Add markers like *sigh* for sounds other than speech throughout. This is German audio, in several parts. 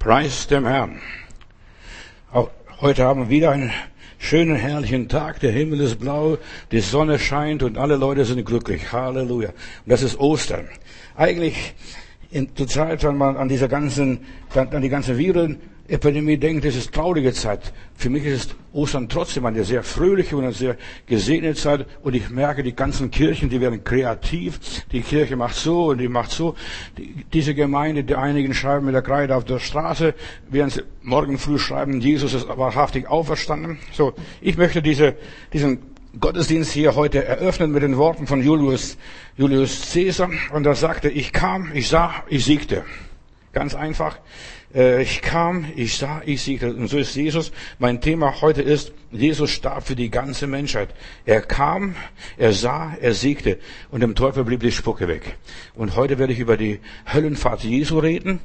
Preis dem Herrn. Auch heute haben wir wieder einen schönen, herrlichen Tag. Der Himmel ist blau, die Sonne scheint und alle Leute sind glücklich. Halleluja. Und das ist Ostern. Eigentlich in, zur Zeit, wenn man an dieser ganzen, an die ganzen Viren Epidemie denkt, es ist traurige Zeit. Für mich ist Ostern trotzdem eine sehr fröhliche und eine sehr gesegnete Zeit. Und ich merke, die ganzen Kirchen, die werden kreativ. Die Kirche macht so und die macht so. Die, diese Gemeinde, die einigen schreiben mit der Kreide auf der Straße, während sie morgen früh schreiben, Jesus ist wahrhaftig auferstanden. So, ich möchte diese, diesen Gottesdienst hier heute eröffnen mit den Worten von Julius, Julius Caesar. Und er sagte, ich kam, ich sah, ich siegte. Ganz einfach. Äh, ich kam, ich sah, ich siegte. Und so ist Jesus. Mein Thema heute ist, Jesus starb für die ganze Menschheit. Er kam, er sah, er siegte. Und dem Teufel blieb die Spucke weg. Und heute werde ich über die Höllenfahrt Jesu reden.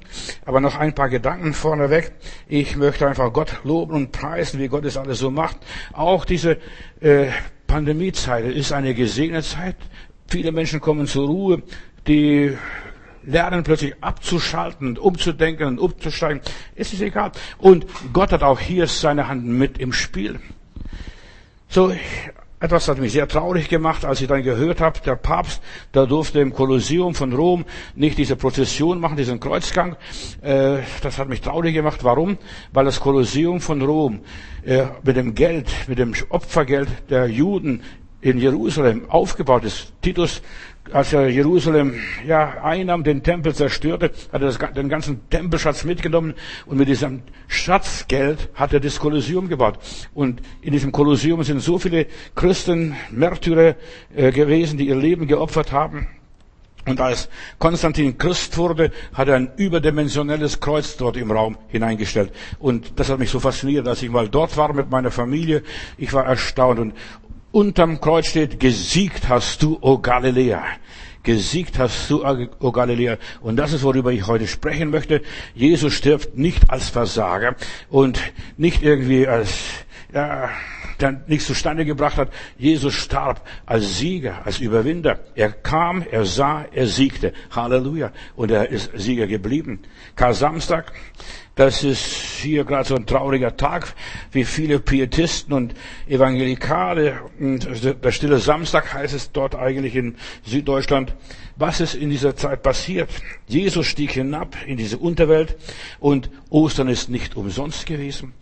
Aber noch ein paar Gedanken vorneweg. Ich möchte einfach Gott loben und preisen, wie Gott es alles so macht. Auch diese äh, Pandemiezeit ist eine gesegnete Zeit. Viele Menschen kommen zur Ruhe. Die lernen plötzlich abzuschalten und umzudenken und umzusteigen. Es ist egal. Und Gott hat auch hier seine Hand mit im Spiel. So, etwas hat mich sehr traurig gemacht, als ich dann gehört habe, der Papst, der durfte im Kolosseum von Rom nicht diese Prozession machen, diesen Kreuzgang. Äh, das hat mich traurig gemacht. Warum? Weil das Kolosseum von Rom äh, mit dem Geld, mit dem Opfergeld der Juden in Jerusalem aufgebaut ist. Titus als er Jerusalem ja, einnahm, den Tempel zerstörte, hat er das, den ganzen Tempelschatz mitgenommen und mit diesem Schatzgeld hat er das Kolosseum gebaut. Und in diesem Kolosseum sind so viele Christen, Märtyrer äh, gewesen, die ihr Leben geopfert haben. Und als Konstantin Christ wurde, hat er ein überdimensionelles Kreuz dort im Raum hineingestellt. Und das hat mich so fasziniert, als ich mal dort war mit meiner Familie. Ich war erstaunt. Und unterm Kreuz steht, gesiegt hast du, o Galiläa. Gesiegt hast du, o Galiläa. Und das ist, worüber ich heute sprechen möchte. Jesus stirbt nicht als Versager und nicht irgendwie als, ja, der nichts zustande gebracht hat. Jesus starb als Sieger, als Überwinder. Er kam, er sah, er siegte. Halleluja. Und er ist Sieger geblieben. Karl Samstag, das ist hier gerade so ein trauriger Tag, wie viele Pietisten und Evangelikale. Und der stille Samstag heißt es dort eigentlich in Süddeutschland. Was ist in dieser Zeit passiert? Jesus stieg hinab in diese Unterwelt und Ostern ist nicht umsonst gewesen.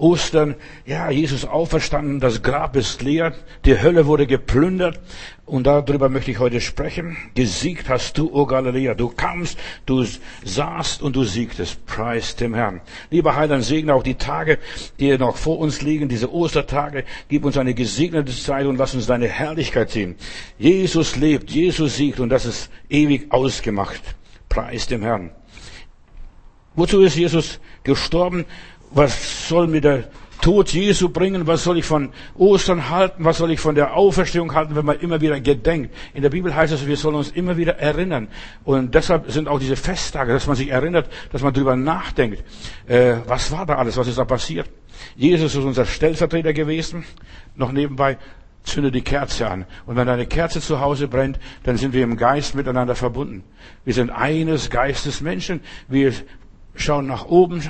Ostern, ja, Jesus auferstanden, das Grab ist leer, die Hölle wurde geplündert und darüber möchte ich heute sprechen. Gesiegt hast du, o Galiläa. Du kamst, du sahst und du siegtest. Preis dem Herrn. Lieber Heiland, segne auch die Tage, die noch vor uns liegen, diese Ostertage. Gib uns eine gesegnete Zeit und lass uns deine Herrlichkeit sehen. Jesus lebt, Jesus siegt und das ist ewig ausgemacht. Preis dem Herrn. Wozu ist Jesus gestorben? Was soll mir der Tod Jesu bringen? Was soll ich von Ostern halten? Was soll ich von der Auferstehung halten, wenn man immer wieder gedenkt? In der Bibel heißt es, wir sollen uns immer wieder erinnern. Und deshalb sind auch diese Festtage, dass man sich erinnert, dass man darüber nachdenkt. Äh, was war da alles? Was ist da passiert? Jesus ist unser Stellvertreter gewesen. Noch nebenbei, zünde die Kerze an. Und wenn eine Kerze zu Hause brennt, dann sind wir im Geist miteinander verbunden. Wir sind eines Geistes Menschen. Wir schauen nach oben,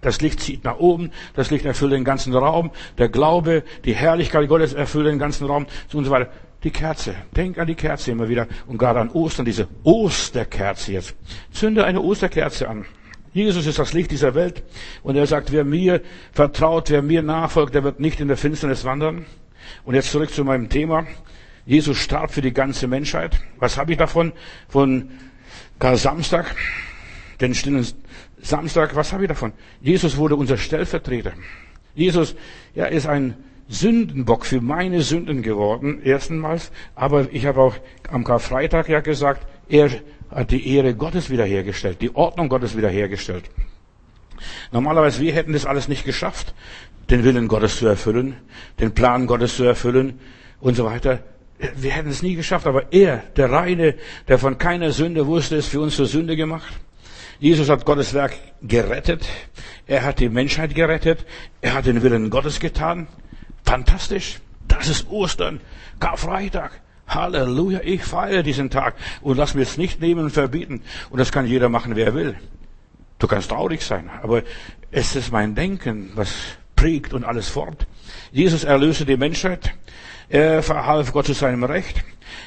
das Licht zieht nach oben, das Licht erfüllt den ganzen Raum, der Glaube, die Herrlichkeit Gottes erfüllt den ganzen Raum und so weiter. Die Kerze, denk an die Kerze immer wieder und gerade an Ostern, diese Osterkerze jetzt. Zünde eine Osterkerze an. Jesus ist das Licht dieser Welt und er sagt, wer mir vertraut, wer mir nachfolgt, der wird nicht in der Finsternis wandern. Und jetzt zurück zu meinem Thema. Jesus starb für die ganze Menschheit. Was habe ich davon? Von Karl Samstag, den stillen Samstag, was habe ich davon? Jesus wurde unser Stellvertreter. Jesus, ja, ist ein Sündenbock für meine Sünden geworden, erstmals. Aber ich habe auch am Karfreitag ja gesagt, er hat die Ehre Gottes wiederhergestellt, die Ordnung Gottes wiederhergestellt. Normalerweise, wir hätten das alles nicht geschafft, den Willen Gottes zu erfüllen, den Plan Gottes zu erfüllen und so weiter. Wir hätten es nie geschafft, aber er, der Reine, der von keiner Sünde wusste, ist für uns zur Sünde gemacht. Jesus hat Gottes Werk gerettet. Er hat die Menschheit gerettet. Er hat den Willen Gottes getan. Fantastisch. Das ist Ostern. Karfreitag. Halleluja. Ich feiere diesen Tag und lass mir es nicht nehmen und verbieten. Und das kann jeder machen, wer will. Du kannst traurig sein, aber es ist mein Denken, was prägt und alles formt. Jesus erlöste die Menschheit. Er verhalf Gott zu seinem Recht.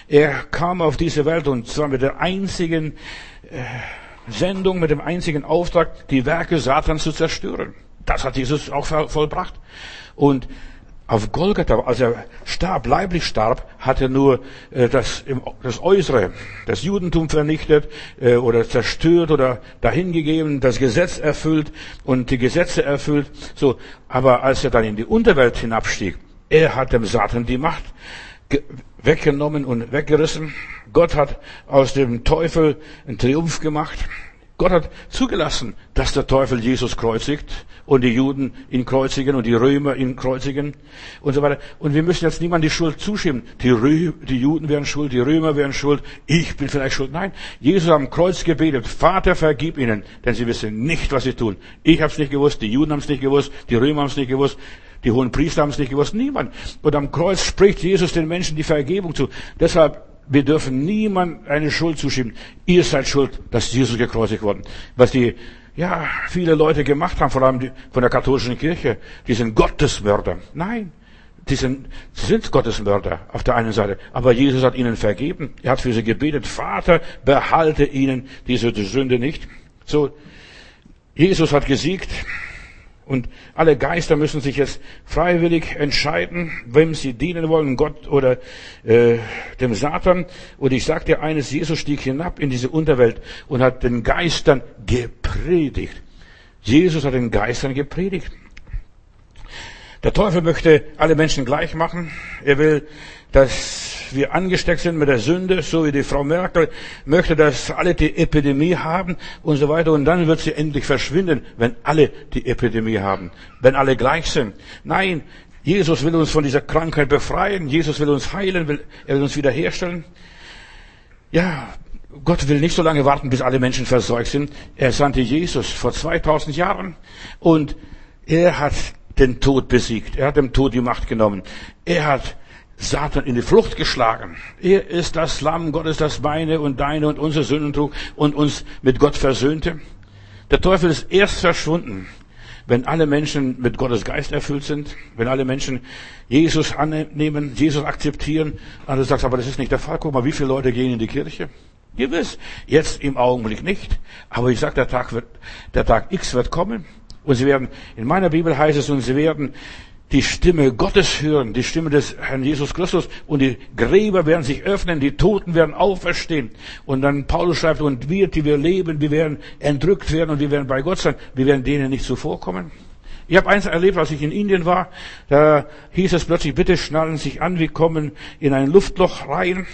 Er kam auf diese Welt und zwar mit der einzigen äh, Sendung, mit dem einzigen Auftrag, die Werke Satans zu zerstören. Das hat Jesus auch vollbracht. Und auf Golgatha, als er starb, leiblich starb, hat er nur äh, das, das Äußere, das Judentum vernichtet äh, oder zerstört oder dahingegeben, das Gesetz erfüllt und die Gesetze erfüllt. So, aber als er dann in die Unterwelt hinabstieg, er hat dem Satan die Macht weggenommen und weggerissen. Gott hat aus dem Teufel einen Triumph gemacht. Gott hat zugelassen, dass der Teufel Jesus kreuzigt und die Juden ihn kreuzigen und die Römer ihn kreuzigen und so weiter. Und wir müssen jetzt niemand die Schuld zuschieben. Die, Rö die Juden wären schuld, die Römer wären schuld, ich bin vielleicht schuld. Nein, Jesus am Kreuz gebetet, Vater, vergib ihnen, denn sie wissen nicht, was sie tun. Ich habe es nicht gewusst, die Juden haben es nicht gewusst, die Römer haben es nicht gewusst, die hohen Priester haben es nicht gewusst, niemand. Und am Kreuz spricht Jesus den Menschen die Vergebung zu. Deshalb wir dürfen niemand eine Schuld zuschieben. Ihr seid schuld, dass Jesus gekreuzigt worden. Was die, ja, viele Leute gemacht haben, vor allem die, von der katholischen Kirche, die sind Gottesmörder. Nein, die sind, sind Gottesmörder auf der einen Seite. Aber Jesus hat ihnen vergeben. Er hat für sie gebetet, Vater, behalte ihnen diese Sünde nicht. So, Jesus hat gesiegt. Und alle Geister müssen sich jetzt freiwillig entscheiden, wem sie dienen wollen, Gott oder äh, dem Satan. Und ich sage dir eines, Jesus stieg hinab in diese Unterwelt und hat den Geistern gepredigt. Jesus hat den Geistern gepredigt. Der Teufel möchte alle Menschen gleich machen. Er will, dass wir angesteckt sind mit der Sünde, so wie die Frau Merkel möchte, dass alle die Epidemie haben und so weiter. Und dann wird sie endlich verschwinden, wenn alle die Epidemie haben, wenn alle gleich sind. Nein, Jesus will uns von dieser Krankheit befreien. Jesus will uns heilen, will, er will uns wiederherstellen. Ja, Gott will nicht so lange warten, bis alle Menschen versorgt sind. Er sandte Jesus vor 2000 Jahren und er hat den Tod besiegt. Er hat dem Tod die Macht genommen. Er hat Satan in die Flucht geschlagen. Er ist das Lamm Gottes, das meine und deine und unsere Sünden trug und uns mit Gott versöhnte. Der Teufel ist erst verschwunden, wenn alle Menschen mit Gottes Geist erfüllt sind, wenn alle Menschen Jesus annehmen, Jesus akzeptieren. Und du sagst, aber das ist nicht der Fall. Guck mal, wie viele Leute gehen in die Kirche? Gewiss. Jetzt im Augenblick nicht. Aber ich sag, der Tag wird, der Tag X wird kommen. Und sie werden, in meiner Bibel heißt es, und sie werden die Stimme Gottes hören, die Stimme des Herrn Jesus Christus und die Gräber werden sich öffnen, die Toten werden auferstehen. Und dann Paulus schreibt, und wir, die wir leben, wir werden entrückt werden und wir werden bei Gott sein, wir werden denen nicht zuvorkommen. Ich habe eins erlebt, als ich in Indien war. Da hieß es plötzlich, bitte schnallen sich an, wir kommen in ein Luftloch rein.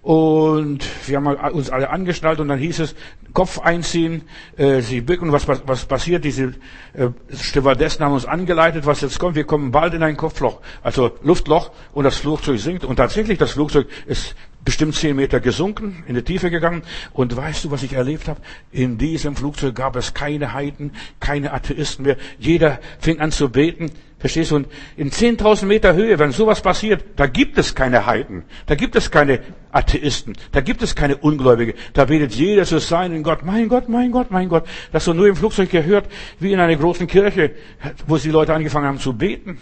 Und wir haben uns alle angeschnallt und dann hieß es, Kopf einziehen, äh, sie bücken. Was, was passiert? Diese äh, Stewardessen haben uns angeleitet, was jetzt kommt. Wir kommen bald in ein Kopfloch, also Luftloch und das Flugzeug sinkt. Und tatsächlich, das Flugzeug ist bestimmt zehn Meter gesunken, in die Tiefe gegangen. Und weißt du, was ich erlebt habe? In diesem Flugzeug gab es keine Heiden, keine Atheisten mehr. Jeder fing an zu beten. Verstehst du? Und in 10.000 Meter Höhe, wenn sowas passiert, da gibt es keine Heiden, da gibt es keine Atheisten, da gibt es keine Ungläubige. Da betet jeder zu seinen Gott, mein Gott, mein Gott, mein Gott. Das du nur im Flugzeug gehört, wie in einer großen Kirche, wo die Leute angefangen haben zu beten.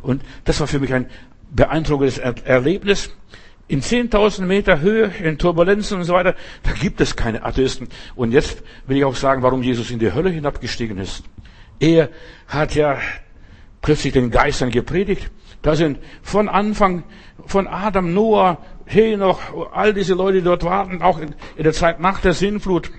Und das war für mich ein beeindruckendes Erlebnis in 10.000 Meter Höhe, in Turbulenzen und so weiter, da gibt es keine Atheisten. Und jetzt will ich auch sagen, warum Jesus in die Hölle hinabgestiegen ist. Er hat ja plötzlich den Geistern gepredigt. Da sind von Anfang, von Adam, Noah, Henoch, all diese Leute, die dort warten, auch in, in der Zeit nach der Sinnflut,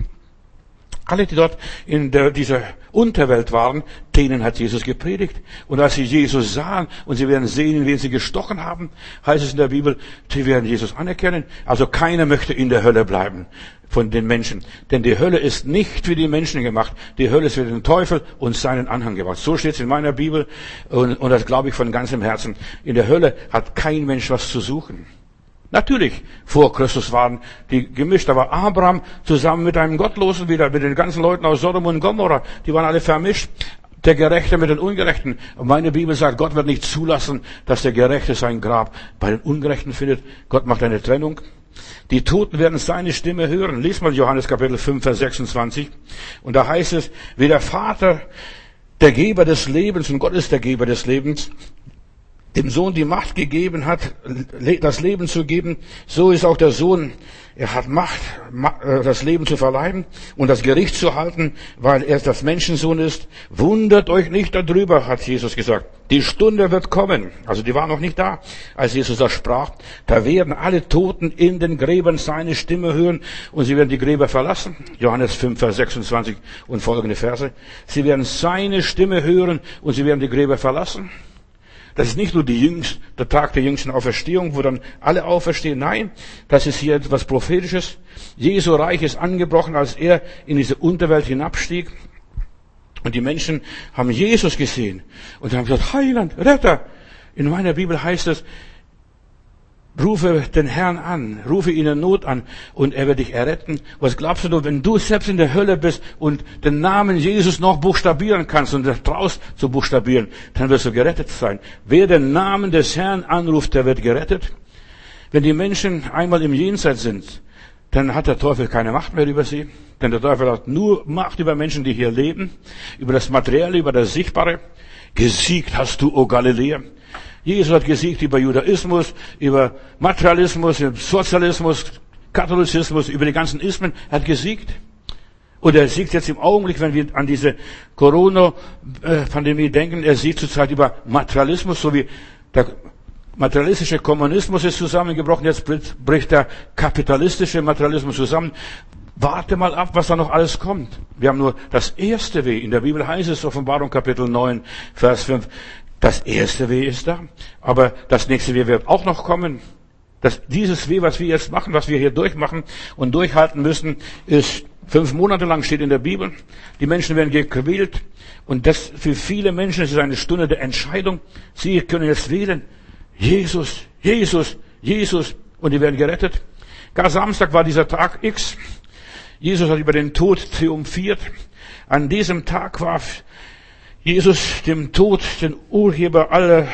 alle, die dort in der, dieser Unterwelt waren, denen hat Jesus gepredigt. Und als sie Jesus sahen und sie werden sehen, wen sie gestochen haben, heißt es in der Bibel, sie werden Jesus anerkennen. Also keiner möchte in der Hölle bleiben von den Menschen. Denn die Hölle ist nicht für die Menschen gemacht. Die Hölle ist für den Teufel und seinen Anhang gemacht. So steht es in meiner Bibel und, und das glaube ich von ganzem Herzen. In der Hölle hat kein Mensch was zu suchen. Natürlich, vor Christus waren die gemischt, aber Abraham zusammen mit einem Gottlosen wieder, mit den ganzen Leuten aus Sodom und Gomorra, die waren alle vermischt. Der Gerechte mit den Ungerechten. Und meine Bibel sagt, Gott wird nicht zulassen, dass der Gerechte sein Grab bei den Ungerechten findet. Gott macht eine Trennung. Die Toten werden seine Stimme hören. Lies mal Johannes Kapitel 5, Vers 26. Und da heißt es, wie der Vater der Geber des Lebens, und Gott ist der Geber des Lebens, dem Sohn die Macht gegeben hat, das Leben zu geben, so ist auch der Sohn, er hat Macht, äh, das Leben zu verleihen und das Gericht zu halten, weil er das Menschensohn ist. Wundert euch nicht darüber, hat Jesus gesagt. Die Stunde wird kommen, also die war noch nicht da, als Jesus das sprach. Da werden alle Toten in den Gräbern seine Stimme hören und sie werden die Gräber verlassen. Johannes 5, Vers 26 und folgende Verse. Sie werden seine Stimme hören und sie werden die Gräber verlassen. Das ist nicht nur die jüngst, der Tag der jüngsten Auferstehung, wo dann alle auferstehen. Nein, das ist hier etwas Prophetisches. Jesu Reich ist angebrochen, als er in diese Unterwelt hinabstieg. Und die Menschen haben Jesus gesehen und haben gesagt, Heiland, Retter. In meiner Bibel heißt es, Rufe den Herrn an, rufe ihn in Not an und er wird dich erretten. Was glaubst du, wenn du selbst in der Hölle bist und den Namen Jesus noch buchstabieren kannst und traust zu buchstabieren, dann wirst du gerettet sein. Wer den Namen des Herrn anruft, der wird gerettet. Wenn die Menschen einmal im Jenseits sind, dann hat der Teufel keine Macht mehr über sie. Denn der Teufel hat nur Macht über Menschen, die hier leben, über das Materielle, über das Sichtbare. Gesiegt hast du, o Galiläa. Jesus hat gesiegt über Judaismus, über Materialismus, über Sozialismus, Katholizismus, über die ganzen Ismen. Er hat gesiegt. Und er siegt jetzt im Augenblick, wenn wir an diese Corona-Pandemie denken, er siegt zurzeit über Materialismus, so wie der materialistische Kommunismus ist zusammengebrochen, jetzt bricht der kapitalistische Materialismus zusammen. Warte mal ab, was da noch alles kommt. Wir haben nur das erste Weh. In der Bibel heißt es, Offenbarung Kapitel 9, Vers 5, das erste Weh ist da, aber das nächste Weh wird auch noch kommen. Das, dieses Weh, was wir jetzt machen, was wir hier durchmachen und durchhalten müssen, ist fünf Monate lang steht in der Bibel. Die Menschen werden gequält und das für viele Menschen ist es eine Stunde der Entscheidung. Sie können jetzt wählen. Jesus, Jesus, Jesus und die werden gerettet. Gar Samstag war dieser Tag X. Jesus hat über den Tod triumphiert. An diesem Tag war Jesus dem Tod, den Urheber aller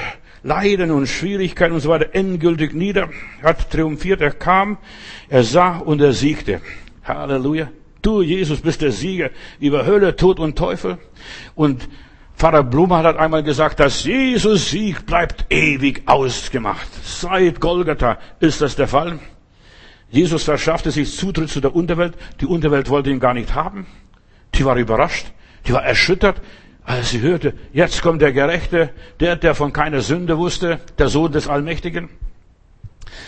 Leiden und Schwierigkeiten und so weiter, endgültig nieder, hat triumphiert, er kam, er sah und er siegte. Halleluja. Du, Jesus, bist der Sieger über Hölle, Tod und Teufel. Und Pfarrer Blumer hat einmal gesagt, dass Jesus Sieg bleibt ewig ausgemacht. Seit Golgatha ist das der Fall. Jesus verschaffte sich Zutritt zu der Unterwelt. Die Unterwelt wollte ihn gar nicht haben. Die war überrascht. Die war erschüttert als sie hörte, jetzt kommt der Gerechte, der, der von keiner Sünde wusste, der Sohn des Allmächtigen.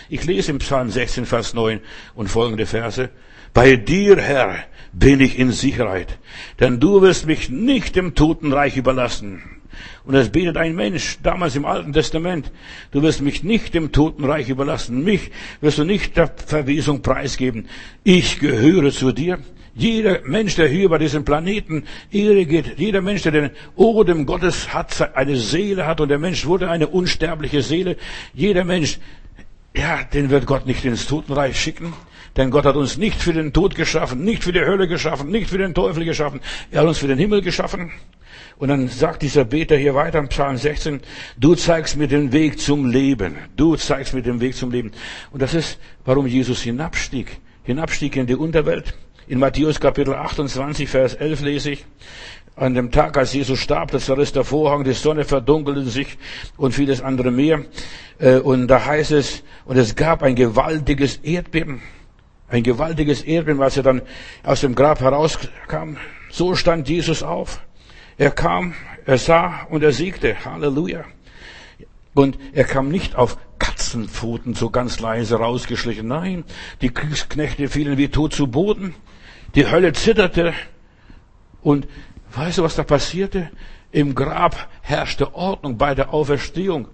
Ich lese im Psalm 16, Vers 9 und folgende Verse. Bei dir, Herr, bin ich in Sicherheit, denn du wirst mich nicht dem Totenreich überlassen. Und es betet ein Mensch, damals im Alten Testament, du wirst mich nicht dem Totenreich überlassen, mich wirst du nicht der Verwesung preisgeben. Ich gehöre zu dir. Jeder Mensch, der hier bei diesem Planeten Ehre geht, jeder Mensch, der den Odem Gottes hat, eine Seele hat und der Mensch wurde eine unsterbliche Seele, jeder Mensch, ja, den wird Gott nicht ins Totenreich schicken, denn Gott hat uns nicht für den Tod geschaffen, nicht für die Hölle geschaffen, nicht für den Teufel geschaffen, er hat uns für den Himmel geschaffen. Und dann sagt dieser Beter hier weiter im Psalm 16, du zeigst mir den Weg zum Leben. Du zeigst mir den Weg zum Leben. Und das ist, warum Jesus hinabstieg. Hinabstieg in die Unterwelt. In Matthäus Kapitel 28, Vers 11 lese ich, an dem Tag, als Jesus starb, das zerriss der Vorhang, die Sonne verdunkelte sich und vieles andere mehr. Äh, und da heißt es, und es gab ein gewaltiges Erdbeben. Ein gewaltiges Erdbeben, als er dann aus dem Grab herauskam. So stand Jesus auf. Er kam, er sah und er siegte. Halleluja. Und er kam nicht auf Katzenpfoten so ganz leise rausgeschlichen. Nein, die Kriegsknechte fielen wie tot zu Boden. Die Hölle zitterte. Und weißt du, was da passierte? Im Grab herrschte Ordnung bei der Auferstehung.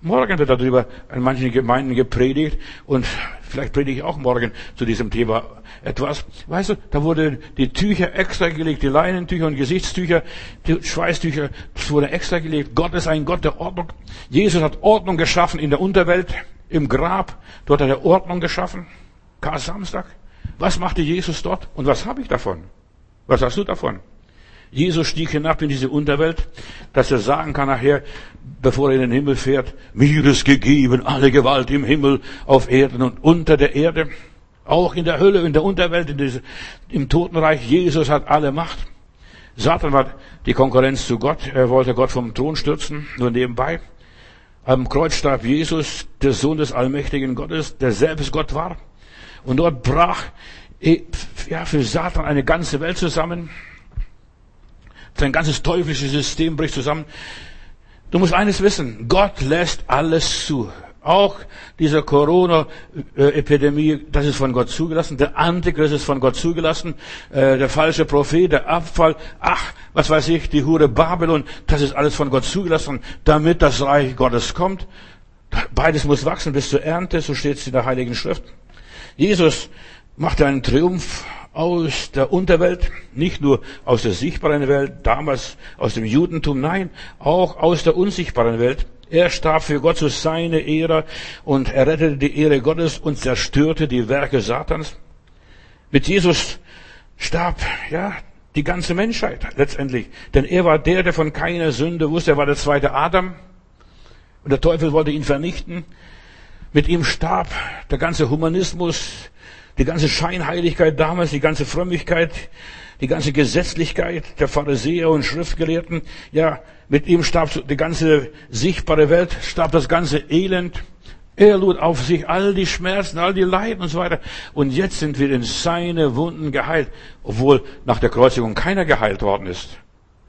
Morgen wird darüber in manchen Gemeinden gepredigt und vielleicht predige ich auch morgen zu diesem Thema etwas. Weißt du, da wurden die Tücher extra gelegt, die Leinentücher und Gesichtstücher, die Schweißtücher, das wurde extra gelegt. Gott ist ein Gott der Ordnung. Jesus hat Ordnung geschaffen in der Unterwelt, im Grab. Dort hat er Ordnung geschaffen. Kar Samstag. Was machte Jesus dort und was habe ich davon? Was hast du davon? Jesus stieg hinab in diese Unterwelt, dass er sagen kann nachher, bevor er in den Himmel fährt, mir ist gegeben alle Gewalt im Himmel, auf Erden und unter der Erde. Auch in der Hölle, in der Unterwelt, in diese, im Totenreich. Jesus hat alle Macht. Satan war die Konkurrenz zu Gott. Er wollte Gott vom Thron stürzen, nur nebenbei. Am Kreuz starb Jesus, der Sohn des allmächtigen Gottes, der selbst Gott war. Und dort brach ja, für Satan eine ganze Welt zusammen. Sein ganzes teuflisches System bricht zusammen. Du musst eines wissen, Gott lässt alles zu. Auch diese Corona-Epidemie, das ist von Gott zugelassen. Der Antichrist ist von Gott zugelassen. Äh, der falsche Prophet, der Abfall, ach, was weiß ich, die Hure Babylon, das ist alles von Gott zugelassen, damit das Reich Gottes kommt. Beides muss wachsen bis zur Ernte, so steht es in der Heiligen Schrift. Jesus macht einen Triumph aus der Unterwelt, nicht nur aus der sichtbaren Welt, damals aus dem Judentum, nein, auch aus der unsichtbaren Welt. Er starb für Gott zu seiner Ehre und er rettete die Ehre Gottes und zerstörte die Werke Satans. Mit Jesus starb, ja, die ganze Menschheit letztendlich. Denn er war der, der von keiner Sünde wusste. Er war der zweite Adam. Und der Teufel wollte ihn vernichten. Mit ihm starb der ganze Humanismus, die ganze Scheinheiligkeit damals, die ganze Frömmigkeit, die ganze Gesetzlichkeit der Pharisäer und Schriftgelehrten. Ja, mit ihm starb die ganze sichtbare Welt, starb das ganze Elend. Er lud auf sich all die Schmerzen, all die Leiden und so weiter. Und jetzt sind wir in seine Wunden geheilt, obwohl nach der Kreuzigung keiner geheilt worden ist.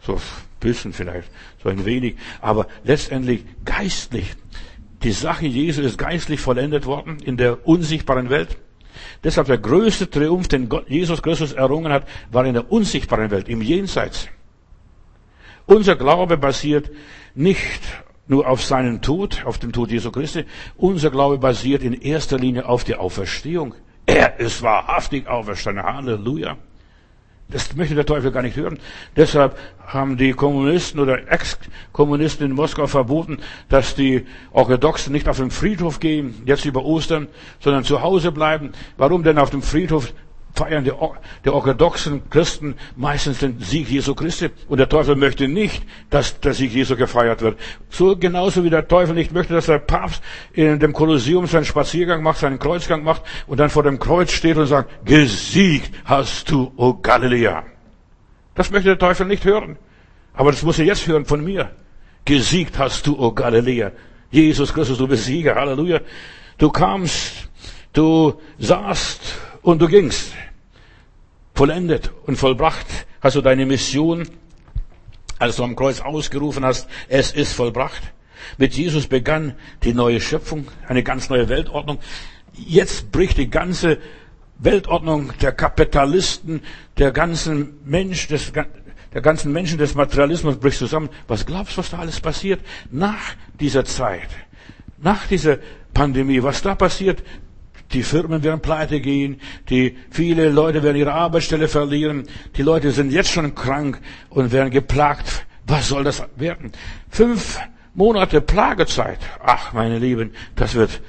So ein bisschen vielleicht, so ein wenig. Aber letztendlich geistlich. Die Sache Jesu ist geistlich vollendet worden in der unsichtbaren Welt. Deshalb der größte Triumph, den Gott, Jesus Christus errungen hat, war in der unsichtbaren Welt, im Jenseits. Unser Glaube basiert nicht nur auf seinen Tod, auf dem Tod Jesu Christi. Unser Glaube basiert in erster Linie auf der Auferstehung. Er ist wahrhaftig auferstanden. Halleluja. Das möchte der Teufel gar nicht hören. Deshalb haben die Kommunisten oder Ex-Kommunisten in Moskau verboten, dass die Orthodoxen nicht auf den Friedhof gehen, jetzt über Ostern, sondern zu Hause bleiben. Warum denn auf dem Friedhof? Feiern die, die orthodoxen Christen meistens den Sieg Jesu Christi. Und der Teufel möchte nicht, dass der Sieg Jesu gefeiert wird. So genauso wie der Teufel nicht möchte, dass der Papst in dem Kolosseum seinen Spaziergang macht, seinen Kreuzgang macht und dann vor dem Kreuz steht und sagt, gesiegt hast du, o Galiläa. Das möchte der Teufel nicht hören. Aber das muss er jetzt hören von mir. Gesiegt hast du, o Galiläa. Jesus Christus, du bist Sieger. Halleluja. Du kamst, du saßt und du gingst vollendet und vollbracht hast du deine Mission, als du am Kreuz ausgerufen hast, es ist vollbracht. Mit Jesus begann die neue Schöpfung, eine ganz neue Weltordnung. Jetzt bricht die ganze Weltordnung der Kapitalisten, der ganzen Mensch, des, der ganzen Menschen des Materialismus bricht zusammen. Was glaubst du, was da alles passiert nach dieser Zeit? Nach dieser Pandemie, was da passiert, die Firmen werden pleite gehen, die viele Leute werden ihre Arbeitsstelle verlieren, die Leute sind jetzt schon krank und werden geplagt. Was soll das werden? Fünf Monate Plagezeit. Ach, meine Lieben, das wird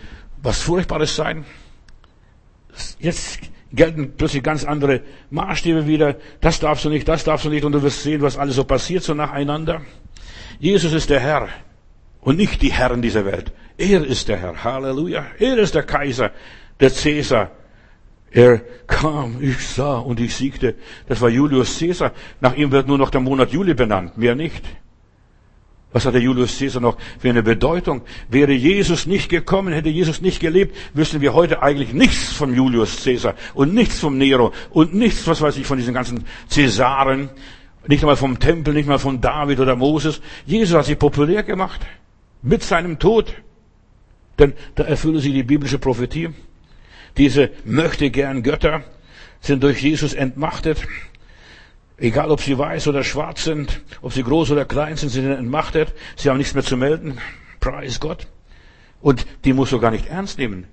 was Furchtbares sein. Jetzt gelten plötzlich ganz andere Maßstäbe wieder. Das darfst du nicht, das darfst du nicht und du wirst sehen, was alles so passiert so nacheinander. Jesus ist der Herr und nicht die Herren dieser Welt. Er ist der Herr. Halleluja. Er ist der Kaiser der Cäsar. Er kam, ich sah und ich siegte. Das war Julius Caesar. Nach ihm wird nur noch der Monat Juli benannt, mehr nicht. Was hat der Julius Caesar noch für eine Bedeutung? Wäre Jesus nicht gekommen, hätte Jesus nicht gelebt, wüssten wir heute eigentlich nichts von Julius Caesar und nichts vom Nero und nichts, was weiß ich, von diesen ganzen Cäsaren, nicht einmal vom Tempel, nicht mal von David oder Moses. Jesus hat sich populär gemacht mit seinem Tod. Denn da erfüllte sie die biblische Prophetie. Diese möchte gern Götter sind durch Jesus entmachtet. Egal, ob sie weiß oder schwarz sind, ob sie groß oder klein sind, sie sind entmachtet. Sie haben nichts mehr zu melden. Preis Gott. Und die musst du gar nicht ernst nehmen.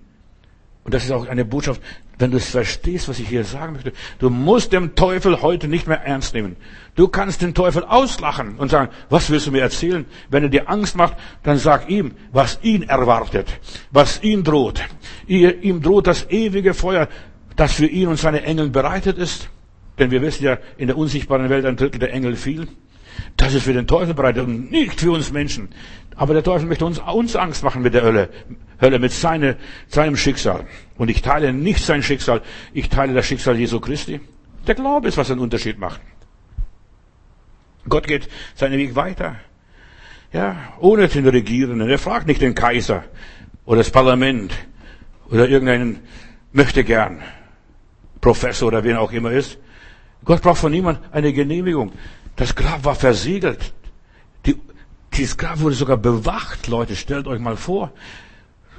Und das ist auch eine Botschaft, wenn du es verstehst, was ich hier sagen möchte. Du musst den Teufel heute nicht mehr ernst nehmen. Du kannst den Teufel auslachen und sagen, was willst du mir erzählen? Wenn er dir Angst macht, dann sag ihm, was ihn erwartet, was ihn droht. Ihm droht das ewige Feuer, das für ihn und seine Engel bereitet ist. Denn wir wissen ja, in der unsichtbaren Welt ein Drittel der Engel fiel. Das ist für den Teufel bereitet und nicht für uns Menschen. Aber der Teufel möchte uns, uns Angst machen mit der Hölle, Hölle mit seine, seinem Schicksal. Und ich teile nicht sein Schicksal, ich teile das Schicksal Jesu Christi. Der Glaube ist, was einen Unterschied macht. Gott geht seinen Weg weiter. Ja, ohne den Regierenden. Er fragt nicht den Kaiser oder das Parlament oder irgendeinen möchte gern Professor oder wen auch immer ist. Gott braucht von niemand eine Genehmigung. Das Grab war versiegelt. Die, dieses Grab wurde sogar bewacht, Leute. Stellt euch mal vor.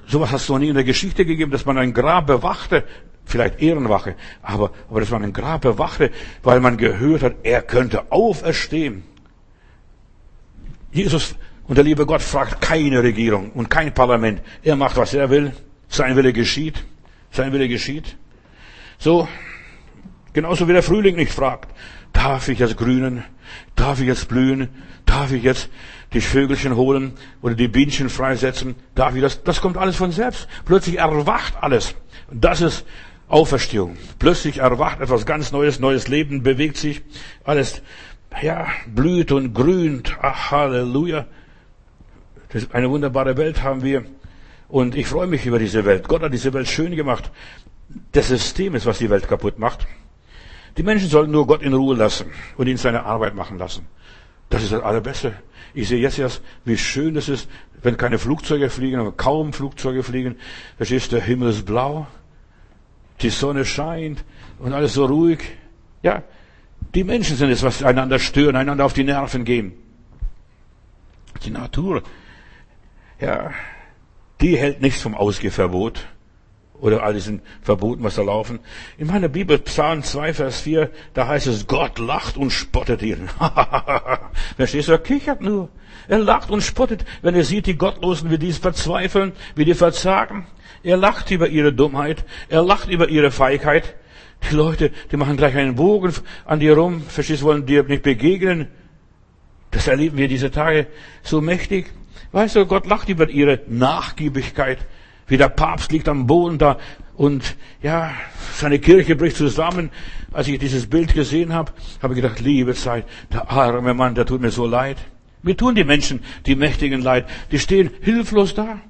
Sowas hast du noch nie in der Geschichte gegeben, dass man ein Grab bewachte. Vielleicht Ehrenwache. Aber, aber dass man ein Grab bewachte, weil man gehört hat, er könnte auferstehen. Jesus und der liebe Gott fragt keine Regierung und kein Parlament. Er macht, was er will. Sein Wille geschieht. Sein Wille geschieht. So, genauso wie der Frühling nicht fragt. Darf ich jetzt grünen? Darf ich jetzt blühen? Darf ich jetzt die Vögelchen holen oder die Bienchen freisetzen? Darf ich das? Das kommt alles von selbst. Plötzlich erwacht alles. Das ist Auferstehung. Plötzlich erwacht etwas ganz Neues, neues Leben bewegt sich. Alles, ja, blüht und grünt. Ach, Halleluja. eine wunderbare Welt haben wir. Und ich freue mich über diese Welt. Gott hat diese Welt schön gemacht. Das System ist, was die Welt kaputt macht. Die Menschen sollen nur Gott in Ruhe lassen und ihn seine Arbeit machen lassen. Das ist das Allerbeste. Ich sehe jetzt erst, wie schön es ist, wenn keine Flugzeuge fliegen, aber kaum Flugzeuge fliegen. Verstehst du, der Himmel ist blau, die Sonne scheint und alles so ruhig. Ja, die Menschen sind es, was einander stören, einander auf die Nerven gehen. Die Natur, ja, die hält nichts vom Ausgehverbot oder all diesen Verboten, was da laufen. In meiner Bibel, Psalm 2, Vers 4, da heißt es, Gott lacht und spottet ihnen. *laughs* Verstehst du? Er kichert nur. Er lacht und spottet, wenn er sieht, die Gottlosen, wie die verzweifeln, wie die verzagen. Er lacht über ihre Dummheit. Er lacht über ihre Feigheit. Die Leute, die machen gleich einen Bogen an dir rum. Verstehst du, wollen dir nicht begegnen. Das erleben wir diese Tage so mächtig. Weißt du, Gott lacht über ihre Nachgiebigkeit. Wie der Papst liegt am Boden da und ja, seine Kirche bricht zusammen. Als ich dieses Bild gesehen habe, habe ich gedacht, liebe Zeit, der arme Mann, der tut mir so leid. Mir tun die Menschen, die Mächtigen leid. Die stehen hilflos da.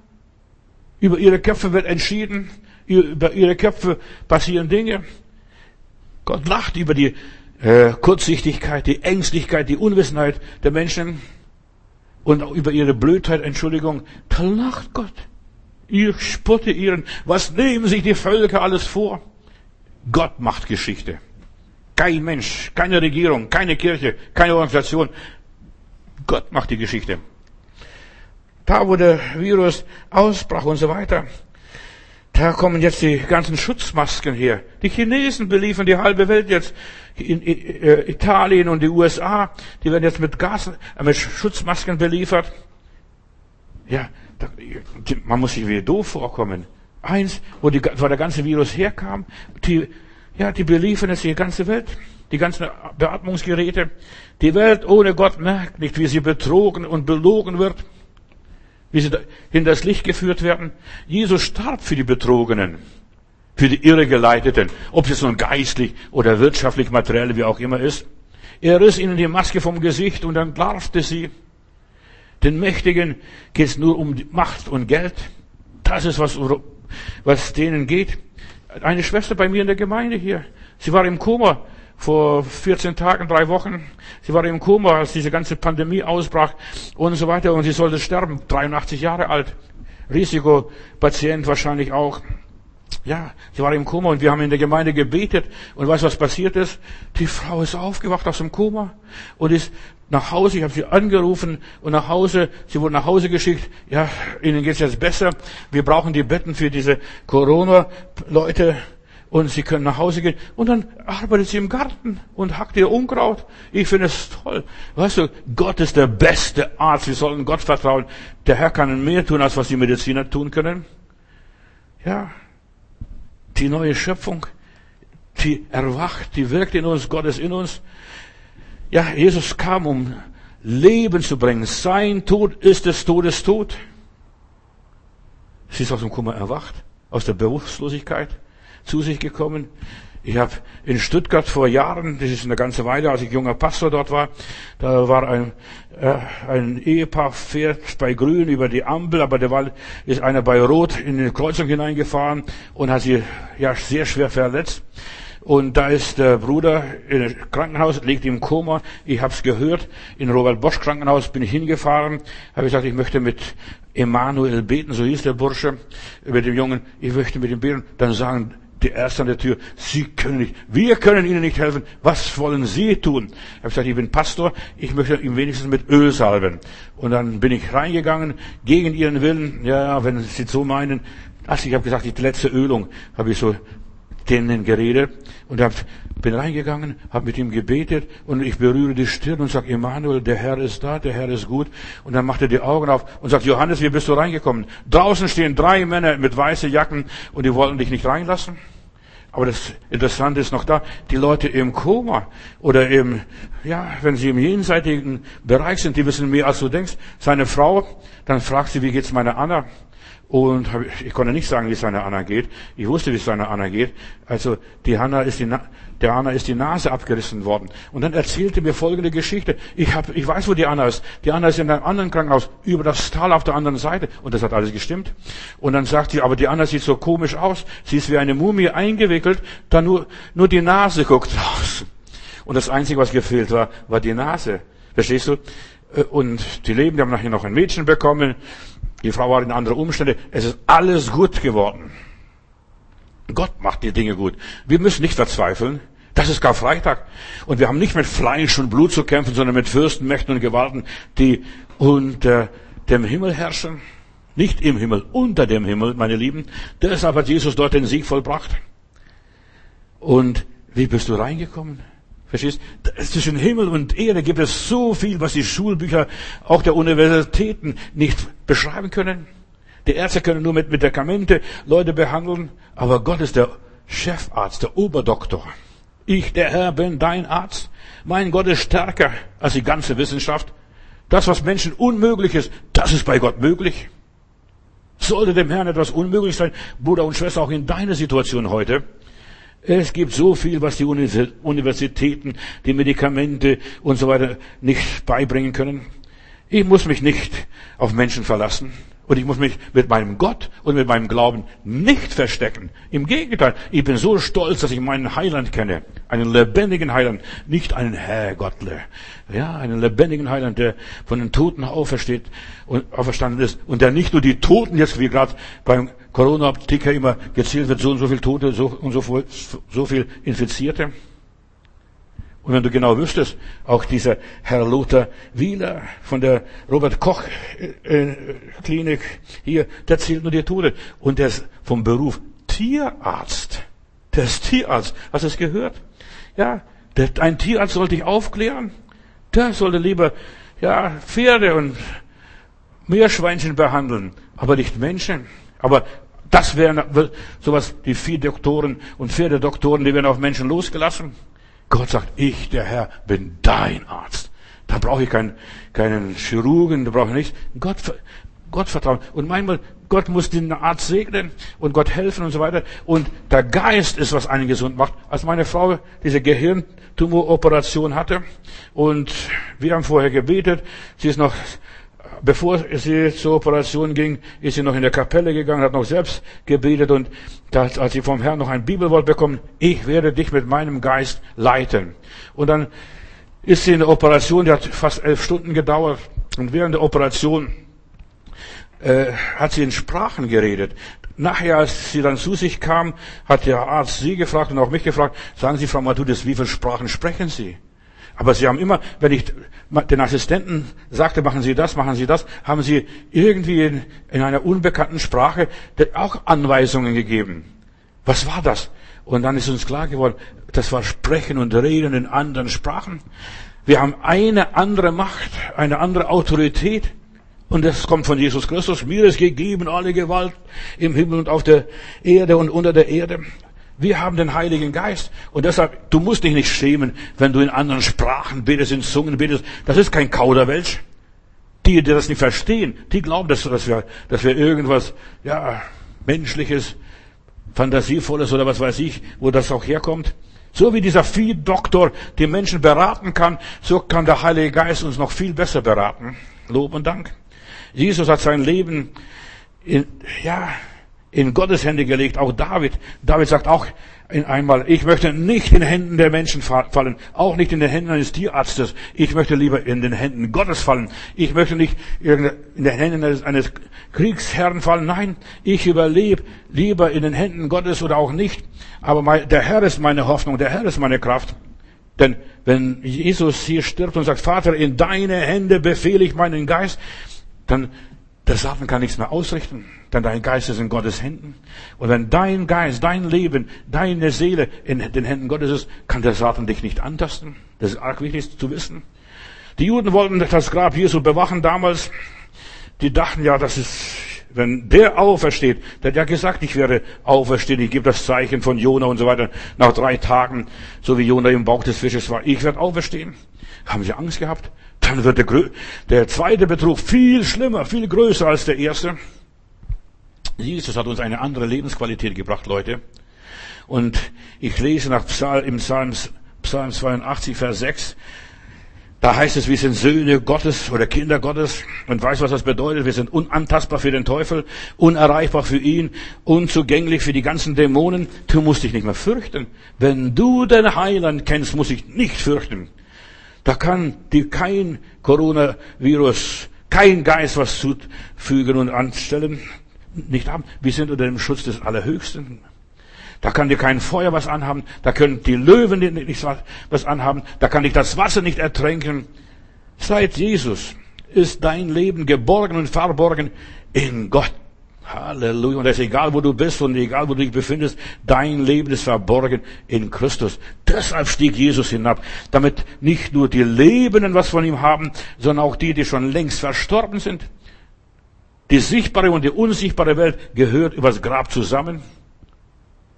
Über ihre Köpfe wird entschieden. Über ihre Köpfe passieren Dinge. Gott lacht über die äh, Kurzsichtigkeit, die Ängstlichkeit, die Unwissenheit der Menschen und auch über ihre Blödheit, Entschuldigung. Da lacht Gott. Ich spotte ihren. Was nehmen sich die Völker alles vor? Gott macht Geschichte. Kein Mensch, keine Regierung, keine Kirche, keine Organisation. Gott macht die Geschichte. Da, wo der Virus ausbrach und so weiter, da kommen jetzt die ganzen Schutzmasken her. Die Chinesen beliefern die halbe Welt jetzt. In äh, Italien und die USA, die werden jetzt mit Gas, äh, mit Schutzmasken beliefert. Ja, man muss sich wie doof vorkommen. Eins, wo, die, wo der ganze Virus herkam, die, ja, die beliefern jetzt die ganze Welt, die ganzen Beatmungsgeräte. Die Welt ohne Gott merkt nicht, wie sie betrogen und belogen wird, wie sie hinter das Licht geführt werden. Jesus starb für die Betrogenen, für die Irregeleiteten, ob es nun geistlich oder wirtschaftlich, materiell, wie auch immer ist. Er riss ihnen die Maske vom Gesicht und entlarvte sie. Den Mächtigen geht es nur um Macht und Geld. Das ist, was, was denen geht. Eine Schwester bei mir in der Gemeinde hier, sie war im Koma vor 14 Tagen, drei Wochen. Sie war im Koma, als diese ganze Pandemie ausbrach und so weiter. Und sie sollte sterben, 83 Jahre alt. Risikopatient wahrscheinlich auch. Ja, sie war im Koma und wir haben in der Gemeinde gebetet. Und weißt was passiert ist? Die Frau ist aufgewacht aus dem Koma und ist nach Hause. Ich habe sie angerufen und nach Hause, sie wurde nach Hause geschickt. Ja, ihnen geht's jetzt besser. Wir brauchen die Betten für diese Corona-Leute und sie können nach Hause gehen. Und dann arbeitet sie im Garten und hackt ihr Unkraut. Ich finde es toll. Weißt du, Gott ist der beste Arzt. Wir sollen Gott vertrauen. Der Herr kann mehr tun, als was die Mediziner tun können. Ja, die neue Schöpfung, die erwacht, die wirkt in uns, Gott ist in uns. Ja, Jesus kam, um Leben zu bringen. Sein Tod ist des Todes Tod. Sie ist aus dem Kummer erwacht, aus der Bewusstlosigkeit zu sich gekommen. Ich habe in Stuttgart vor Jahren, das ist eine ganze Weile, als ich junger Pastor dort war, da war ein, äh, ein Ehepaar fährt bei Grün über die Ampel, aber der war, ist einer bei Rot in eine Kreuzung hineingefahren und hat sie ja sehr schwer verletzt. Und da ist der Bruder im Krankenhaus, liegt im Koma. Ich habe es gehört. In Robert Bosch Krankenhaus bin ich hingefahren. Habe gesagt, ich möchte mit Emanuel beten, so hieß der Bursche, mit dem Jungen. Ich möchte mit ihm beten. Dann sagen die Ärzte an der Tür, Sie können nicht, wir können Ihnen nicht helfen. Was wollen Sie tun? Ich habe gesagt, ich bin Pastor. Ich möchte ihn wenigstens mit Öl salben. Und dann bin ich reingegangen gegen Ihren Willen. Ja, wenn Sie so meinen. Also ich habe gesagt, die letzte Ölung habe ich so denen geredet und hab, bin reingegangen, habe mit ihm gebetet und ich berühre die Stirn und sage, Emanuel, der Herr ist da, der Herr ist gut. Und dann macht er die Augen auf und sagt, Johannes, wie bist du reingekommen? Draußen stehen drei Männer mit weißen Jacken und die wollten dich nicht reinlassen. Aber das Interessante ist noch da, die Leute im Koma oder im, ja, wenn sie im jenseitigen Bereich sind, die wissen mehr als du denkst. Seine Frau, dann fragt sie, wie geht's meiner Anna? Und ich konnte nicht sagen, wie es seiner Anna geht. Ich wusste, wie es seiner Anna geht. Also die Hanna ist die, der Anna ist die Nase abgerissen worden. Und dann erzählte mir folgende Geschichte. Ich, hab, ich weiß, wo die Anna ist. Die Anna ist in einem anderen Krankenhaus, über das Tal auf der anderen Seite. Und das hat alles gestimmt. Und dann sagt sie, aber die Anna sieht so komisch aus. Sie ist wie eine Mumie eingewickelt, da nur, nur die Nase guckt raus. Und das Einzige, was gefehlt war, war die Nase. Verstehst du? Äh, und die leben, die haben nachher noch ein Mädchen bekommen. Die Frau war in andere Umstände. Es ist alles gut geworden. Gott macht die Dinge gut. Wir müssen nicht verzweifeln. Das ist Karfreitag. Und wir haben nicht mit Fleisch und Blut zu kämpfen, sondern mit Fürsten, Mächten und Gewalten, die unter dem Himmel herrschen. Nicht im Himmel, unter dem Himmel, meine Lieben. Deshalb hat Jesus dort den Sieg vollbracht. Und wie bist du reingekommen? Verstehst? Zwischen Himmel und Erde gibt es so viel, was die Schulbücher auch der Universitäten nicht beschreiben können. Die Ärzte können nur mit Medikamente Leute behandeln, aber Gott ist der Chefarzt, der Oberdoktor. Ich, der Herr, bin dein Arzt. Mein Gott ist stärker als die ganze Wissenschaft. Das, was Menschen unmöglich ist, das ist bei Gott möglich. Sollte dem Herrn etwas unmöglich sein, Bruder und Schwester, auch in deiner Situation heute, es gibt so viel, was die Universitäten, die Medikamente und so weiter nicht beibringen können. Ich muss mich nicht auf Menschen verlassen. Und ich muss mich mit meinem Gott und mit meinem Glauben nicht verstecken. Im Gegenteil, ich bin so stolz, dass ich meinen Heiland kenne. Einen lebendigen Heiland, nicht einen Herrgottle. Ja, einen lebendigen Heiland, der von den Toten aufersteht und auferstanden ist. Und der nicht nur die Toten jetzt, wie gerade beim Corona-Ticker immer gezählt wird, so und so viel Tote so und so, so viel Infizierte. Und wenn du genau wüsstest, auch dieser Herr Lothar Wieler von der Robert Koch äh, Klinik hier, der zählt nur die Tote. Und der ist vom Beruf Tierarzt. Der ist Tierarzt. Hast du es gehört? Ja, der, ein Tierarzt sollte dich aufklären. Der sollte lieber, ja, Pferde und Meerschweinchen behandeln, aber nicht Menschen. Aber das wären sowas, die Viehdoktoren und Pferdedoktoren, die werden auf Menschen losgelassen. Gott sagt, ich, der Herr, bin dein Arzt. Da brauche ich keinen, keinen Chirurgen, da brauche ich nichts. Gott, Gott vertrauen. Und manchmal, Gott muss den Arzt segnen und Gott helfen und so weiter. Und der Geist ist, was einen gesund macht. Als meine Frau diese Gehirntumoroperation hatte und wir haben vorher gebetet, sie ist noch bevor sie zur Operation ging, ist sie noch in der Kapelle gegangen, hat noch selbst gebetet und das, als sie vom Herrn noch ein Bibelwort bekommen, ich werde dich mit meinem Geist leiten. Und dann ist sie in der Operation, die hat fast elf Stunden gedauert und während der Operation äh, hat sie in Sprachen geredet. Nachher, als sie dann zu sich kam, hat der Arzt sie gefragt und auch mich gefragt, sagen Sie, Frau Matudis, wie viele Sprachen sprechen Sie? Aber sie haben immer, wenn ich den Assistenten sagte, machen Sie das, machen Sie das, haben sie irgendwie in, in einer unbekannten Sprache auch Anweisungen gegeben. Was war das? Und dann ist uns klar geworden, das war Sprechen und Reden in anderen Sprachen. Wir haben eine andere Macht, eine andere Autorität. Und das kommt von Jesus Christus. Mir ist gegeben alle Gewalt im Himmel und auf der Erde und unter der Erde. Wir haben den Heiligen Geist. Und deshalb, du musst dich nicht schämen, wenn du in anderen Sprachen betest, in Zungen betest. Das ist kein Kauderwelsch. Die, die das nicht verstehen, die glauben, dass, dass, wir, dass wir irgendwas, ja, Menschliches fantasievolles oder was weiß ich, wo das auch herkommt. So wie dieser Viehdoktor die Menschen beraten kann, so kann der Heilige Geist uns noch viel besser beraten. Lob und Dank. Jesus hat sein Leben in, ja, in Gottes Hände gelegt. Auch David. David sagt auch in einmal, ich möchte nicht in den Händen der Menschen fallen, auch nicht in den Händen eines Tierarztes. Ich möchte lieber in den Händen Gottes fallen. Ich möchte nicht in den Händen eines, Kriegsherrn fallen. Nein, ich überlebe lieber in den Händen Gottes oder auch nicht. Aber der Herr ist meine Hoffnung, der Herr ist meine Kraft. Denn wenn Jesus hier stirbt und sagt, Vater, in deine Hände befehle ich meinen Geist, dann der Satan kann nichts mehr ausrichten, denn dein Geist ist in Gottes Händen. Und wenn dein Geist, dein Leben, deine Seele in den Händen Gottes ist, kann der Satan dich nicht antasten. Das ist arg wichtig zu wissen. Die Juden wollten das Grab Jesu bewachen damals. Die dachten ja, das ist, wenn der aufersteht, der hat ja gesagt, ich werde auferstehen, ich gebe das Zeichen von Jona und so weiter, nach drei Tagen, so wie Jona im Bauch des Fisches war, ich werde auferstehen. Haben sie Angst gehabt? Dann wird der, der zweite Betrug viel schlimmer, viel größer als der erste. Jesus hat uns eine andere Lebensqualität gebracht, Leute. Und ich lese nach Psalm, im Psalm, Psalm 82, Vers 6. Da heißt es, wir sind Söhne Gottes oder Kinder Gottes und weiß, was das bedeutet. Wir sind unantastbar für den Teufel, unerreichbar für ihn, unzugänglich für die ganzen Dämonen. Du musst dich nicht mehr fürchten. Wenn du den Heiland kennst, musst dich nicht fürchten. Da kann dir kein Coronavirus, kein Geist was zufügen und anstellen. Nicht haben. Wir sind unter dem Schutz des Allerhöchsten. Da kann dir kein Feuer was anhaben. Da können die Löwen nicht was anhaben. Da kann dich das Wasser nicht ertränken. Seit Jesus ist dein Leben geborgen und verborgen in Gott. Halleluja. Und es ist egal, wo du bist und egal, wo du dich befindest, dein Leben ist verborgen in Christus. Deshalb stieg Jesus hinab, damit nicht nur die Lebenden was von ihm haben, sondern auch die, die schon längst verstorben sind. Die sichtbare und die unsichtbare Welt gehört übers Grab zusammen.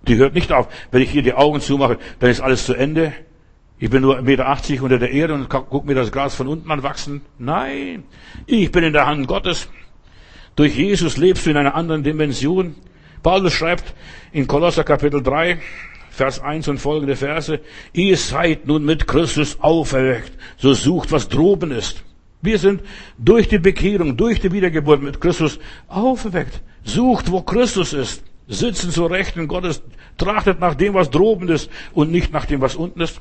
Die hört nicht auf. Wenn ich hier die Augen zumache, dann ist alles zu Ende. Ich bin nur 1,80 Meter unter der Erde und guck mir das Gras von unten anwachsen. Nein, ich bin in der Hand Gottes. Durch Jesus lebst du in einer anderen Dimension. Paulus schreibt in Kolosser Kapitel 3, Vers 1 und folgende Verse, ihr seid nun mit Christus auferweckt, so sucht, was droben ist. Wir sind durch die Bekehrung, durch die Wiedergeburt mit Christus auferweckt. Sucht, wo Christus ist. Sitzen zur Rechten Gottes, trachtet nach dem, was droben ist und nicht nach dem, was unten ist.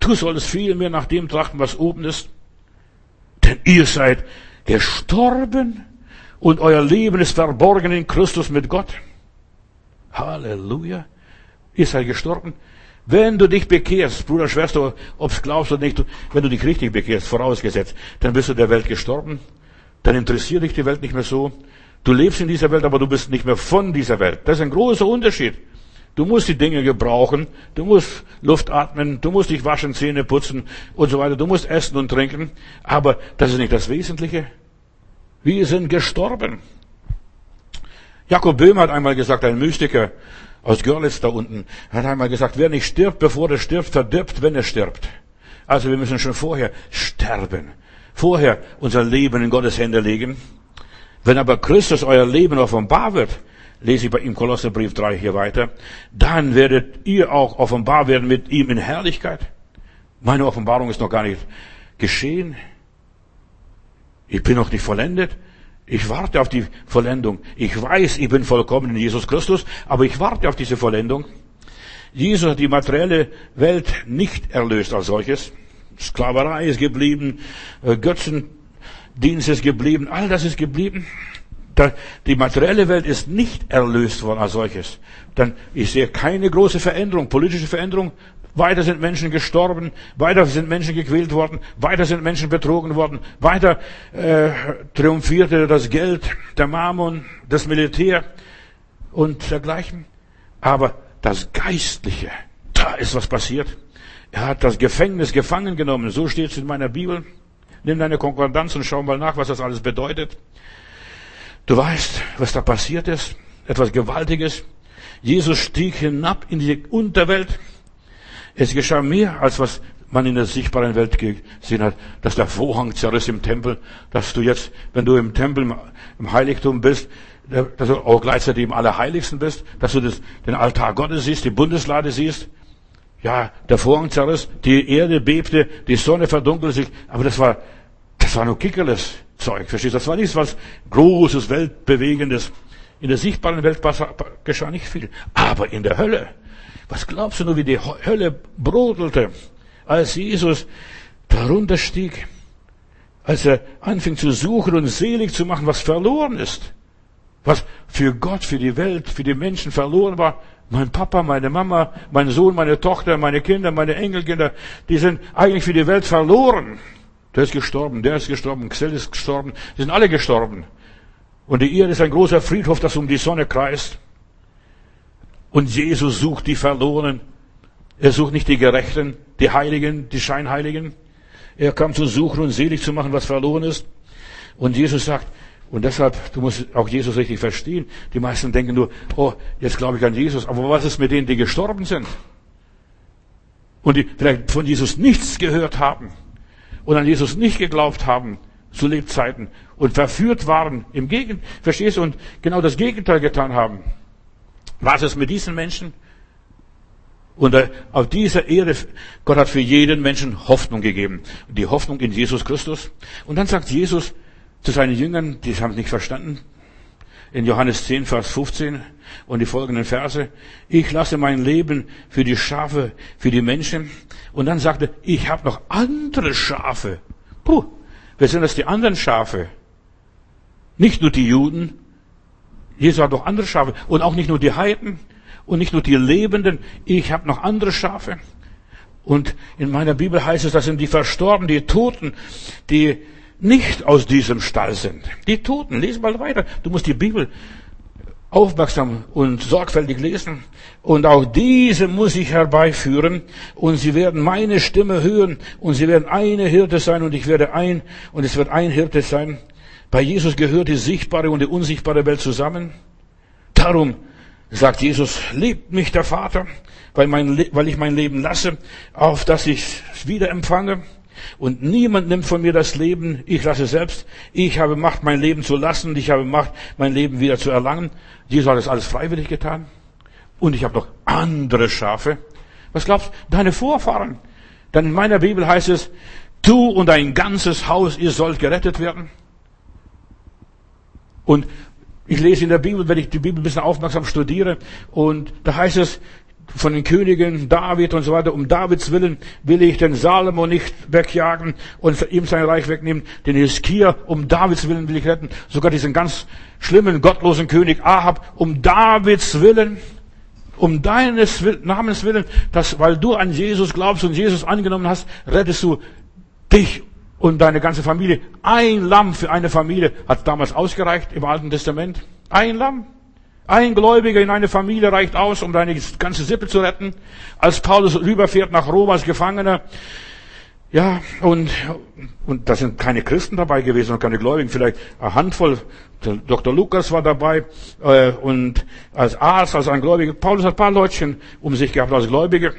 Du solltest vielmehr nach dem trachten, was oben ist. Denn ihr seid gestorben und euer Leben ist verborgen in Christus mit Gott. Halleluja. Ihr seid gestorben. Wenn du dich bekehrst, Bruder, Schwester, ob's glaubst oder nicht, wenn du dich richtig bekehrst, vorausgesetzt, dann bist du der Welt gestorben. Dann interessiert dich die Welt nicht mehr so. Du lebst in dieser Welt, aber du bist nicht mehr von dieser Welt. Das ist ein großer Unterschied. Du musst die Dinge gebrauchen, du musst Luft atmen, du musst dich waschen, Zähne putzen und so weiter, du musst essen und trinken, aber das ist nicht das Wesentliche. Wir sind gestorben. Jakob Böhm hat einmal gesagt, ein Mystiker aus Görlitz da unten, hat einmal gesagt, wer nicht stirbt, bevor er stirbt, verdirbt, wenn er stirbt. Also wir müssen schon vorher sterben. Vorher unser Leben in Gottes Hände legen. Wenn aber Christus euer Leben offenbar wird, lese ich bei ihm Kolosserbrief 3 hier weiter, dann werdet ihr auch offenbar werden mit ihm in Herrlichkeit. Meine Offenbarung ist noch gar nicht geschehen. Ich bin noch nicht vollendet. Ich warte auf die Vollendung. Ich weiß, ich bin vollkommen in Jesus Christus, aber ich warte auf diese Vollendung. Jesus hat die materielle Welt nicht erlöst als solches. Sklaverei ist geblieben, äh, Götzendienst ist geblieben, all das ist geblieben. Die materielle Welt ist nicht erlöst worden als solches. Dann, ich sehe keine große Veränderung, politische Veränderung, weiter sind Menschen gestorben, weiter sind Menschen gequält worden, weiter sind Menschen betrogen worden, weiter äh, triumphierte das Geld, der Mammon, das Militär und dergleichen. Aber das Geistliche, da ist was passiert. Er hat das Gefängnis gefangen genommen, so steht es in meiner Bibel. Nimm deine Konkordanz und schau mal nach, was das alles bedeutet. Du weißt, was da passiert ist. Etwas Gewaltiges. Jesus stieg hinab in die Unterwelt. Es geschah mehr, als was man in der sichtbaren Welt gesehen hat, dass der Vorhang zerriss im Tempel, dass du jetzt, wenn du im Tempel, im Heiligtum bist, dass du auch gleichzeitig im Allerheiligsten bist, dass du das, den Altar Gottes siehst, die Bundeslade siehst. Ja, der Vorhang zerriss, die Erde bebte, die Sonne verdunkelte sich, aber das war, das war nur kickerles Zeug, verstehst du? Das war nichts was Großes, Weltbewegendes. In der sichtbaren Welt geschah nicht viel. Aber in der Hölle, was glaubst du nur, wie die Hölle brodelte, als Jesus darunter stieg, als er anfing zu suchen und selig zu machen, was verloren ist, was für Gott, für die Welt, für die Menschen verloren war. Mein Papa, meine Mama, mein Sohn, meine Tochter, meine Kinder, meine Enkelkinder, die sind eigentlich für die Welt verloren. Der ist gestorben, der ist gestorben, Xell ist gestorben, die sind alle gestorben. Und die Erde ist ein großer Friedhof, das um die Sonne kreist. Und Jesus sucht die Verlorenen. Er sucht nicht die Gerechten, die Heiligen, die Scheinheiligen. Er kam zu suchen und selig zu machen, was verloren ist. Und Jesus sagt, und deshalb, du musst auch Jesus richtig verstehen. Die meisten denken nur, oh, jetzt glaube ich an Jesus. Aber was ist mit denen, die gestorben sind? Und die vielleicht von Jesus nichts gehört haben und an Jesus nicht geglaubt haben zu Lebzeiten und verführt waren im Gegenteil, verstehst du, und genau das Gegenteil getan haben. Was ist mit diesen Menschen? Und äh, auf dieser Erde, Gott hat für jeden Menschen Hoffnung gegeben. Die Hoffnung in Jesus Christus. Und dann sagt Jesus zu seinen Jüngern, die haben es nicht verstanden, in Johannes 10, Vers 15 und die folgenden Verse, ich lasse mein Leben für die Schafe, für die Menschen. Und dann sagte, ich habe noch andere Schafe. Puh, wer sind das die anderen Schafe? Nicht nur die Juden. Jesus hat noch andere Schafe. Und auch nicht nur die Heiden und nicht nur die Lebenden, ich habe noch andere Schafe. Und in meiner Bibel heißt es, das sind die Verstorbenen, die Toten, die nicht aus diesem Stall sind. Die Toten, lese mal weiter. Du musst die Bibel aufmerksam und sorgfältig lesen. Und auch diese muss ich herbeiführen. Und sie werden meine Stimme hören. Und sie werden eine Hirte sein. Und ich werde ein. Und es wird ein Hirte sein. Bei Jesus gehört die sichtbare und die unsichtbare Welt zusammen. Darum sagt Jesus, liebt mich der Vater, weil, mein, weil ich mein Leben lasse, auf dass ich es wieder empfange. Und niemand nimmt von mir das Leben, ich lasse selbst. Ich habe Macht, mein Leben zu lassen und ich habe Macht, mein Leben wieder zu erlangen. Jesus hat das alles freiwillig getan. Und ich habe noch andere Schafe. Was glaubst du? Deine Vorfahren. Denn in meiner Bibel heißt es, du und dein ganzes Haus, ihr sollt gerettet werden. Und ich lese in der Bibel, wenn ich die Bibel ein bisschen aufmerksam studiere, und da heißt es von den Königen David und so weiter, um Davids Willen will ich den Salomo nicht wegjagen und ihm sein Reich wegnehmen, den Hiskia, um Davids Willen will ich retten, sogar diesen ganz schlimmen, gottlosen König Ahab, um Davids Willen, um deines Namens Willen, dass, weil du an Jesus glaubst und Jesus angenommen hast, rettest du dich und deine ganze Familie. Ein Lamm für eine Familie hat damals ausgereicht im Alten Testament. Ein Lamm. Ein Gläubiger in eine Familie reicht aus, um deine ganze Sippe zu retten. Als Paulus rüberfährt nach Rom als Gefangener, ja, und, und da sind keine Christen dabei gewesen und keine Gläubigen, vielleicht eine Handvoll. Dr. Lukas war dabei äh, und als Arzt, als ein Gläubiger. Paulus hat ein paar Leutchen um sich gehabt als Gläubige.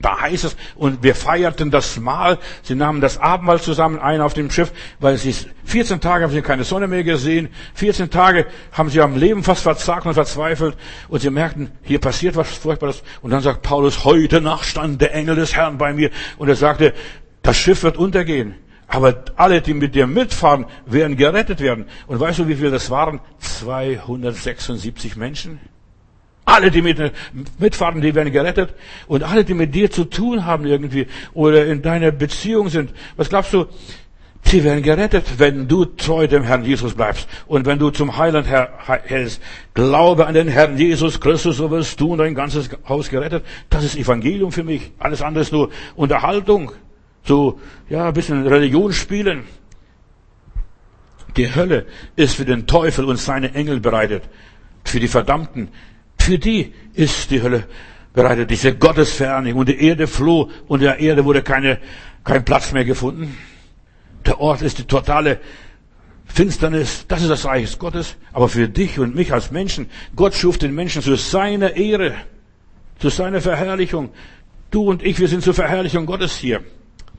Da heißt es, und wir feierten das Mahl. Sie nahmen das Abendmahl zusammen ein auf dem Schiff, weil sie 14 Tage haben sie keine Sonne mehr gesehen. 14 Tage haben sie am Leben fast verzagt und verzweifelt. Und sie merkten, hier passiert was Furchtbares. Und dann sagt Paulus, heute Nacht stand der Engel des Herrn bei mir. Und er sagte, das Schiff wird untergehen. Aber alle, die mit dir mitfahren, werden gerettet werden. Und weißt du, wie viel das waren? 276 Menschen. Alle, die mit, mitfahren, die werden gerettet. Und alle, die mit dir zu tun haben irgendwie oder in deiner Beziehung sind, was glaubst du? Sie werden gerettet, wenn du treu dem Herrn Jesus bleibst. Und wenn du zum Heiland hältst. Glaube an den Herrn Jesus Christus, so wirst du und dein ganzes Haus gerettet. Das ist Evangelium für mich. Alles andere ist nur Unterhaltung. So, ja, ein bisschen Religion spielen. Die Hölle ist für den Teufel und seine Engel bereitet. Für die Verdammten. Für die ist die Hölle bereitet, diese Gottesferne. Und die Erde floh und der Erde wurde keine, kein Platz mehr gefunden. Der Ort ist die totale Finsternis. Das ist das Reich Gottes. Aber für dich und mich als Menschen, Gott schuf den Menschen zu seiner Ehre, zu seiner Verherrlichung. Du und ich, wir sind zur Verherrlichung Gottes hier.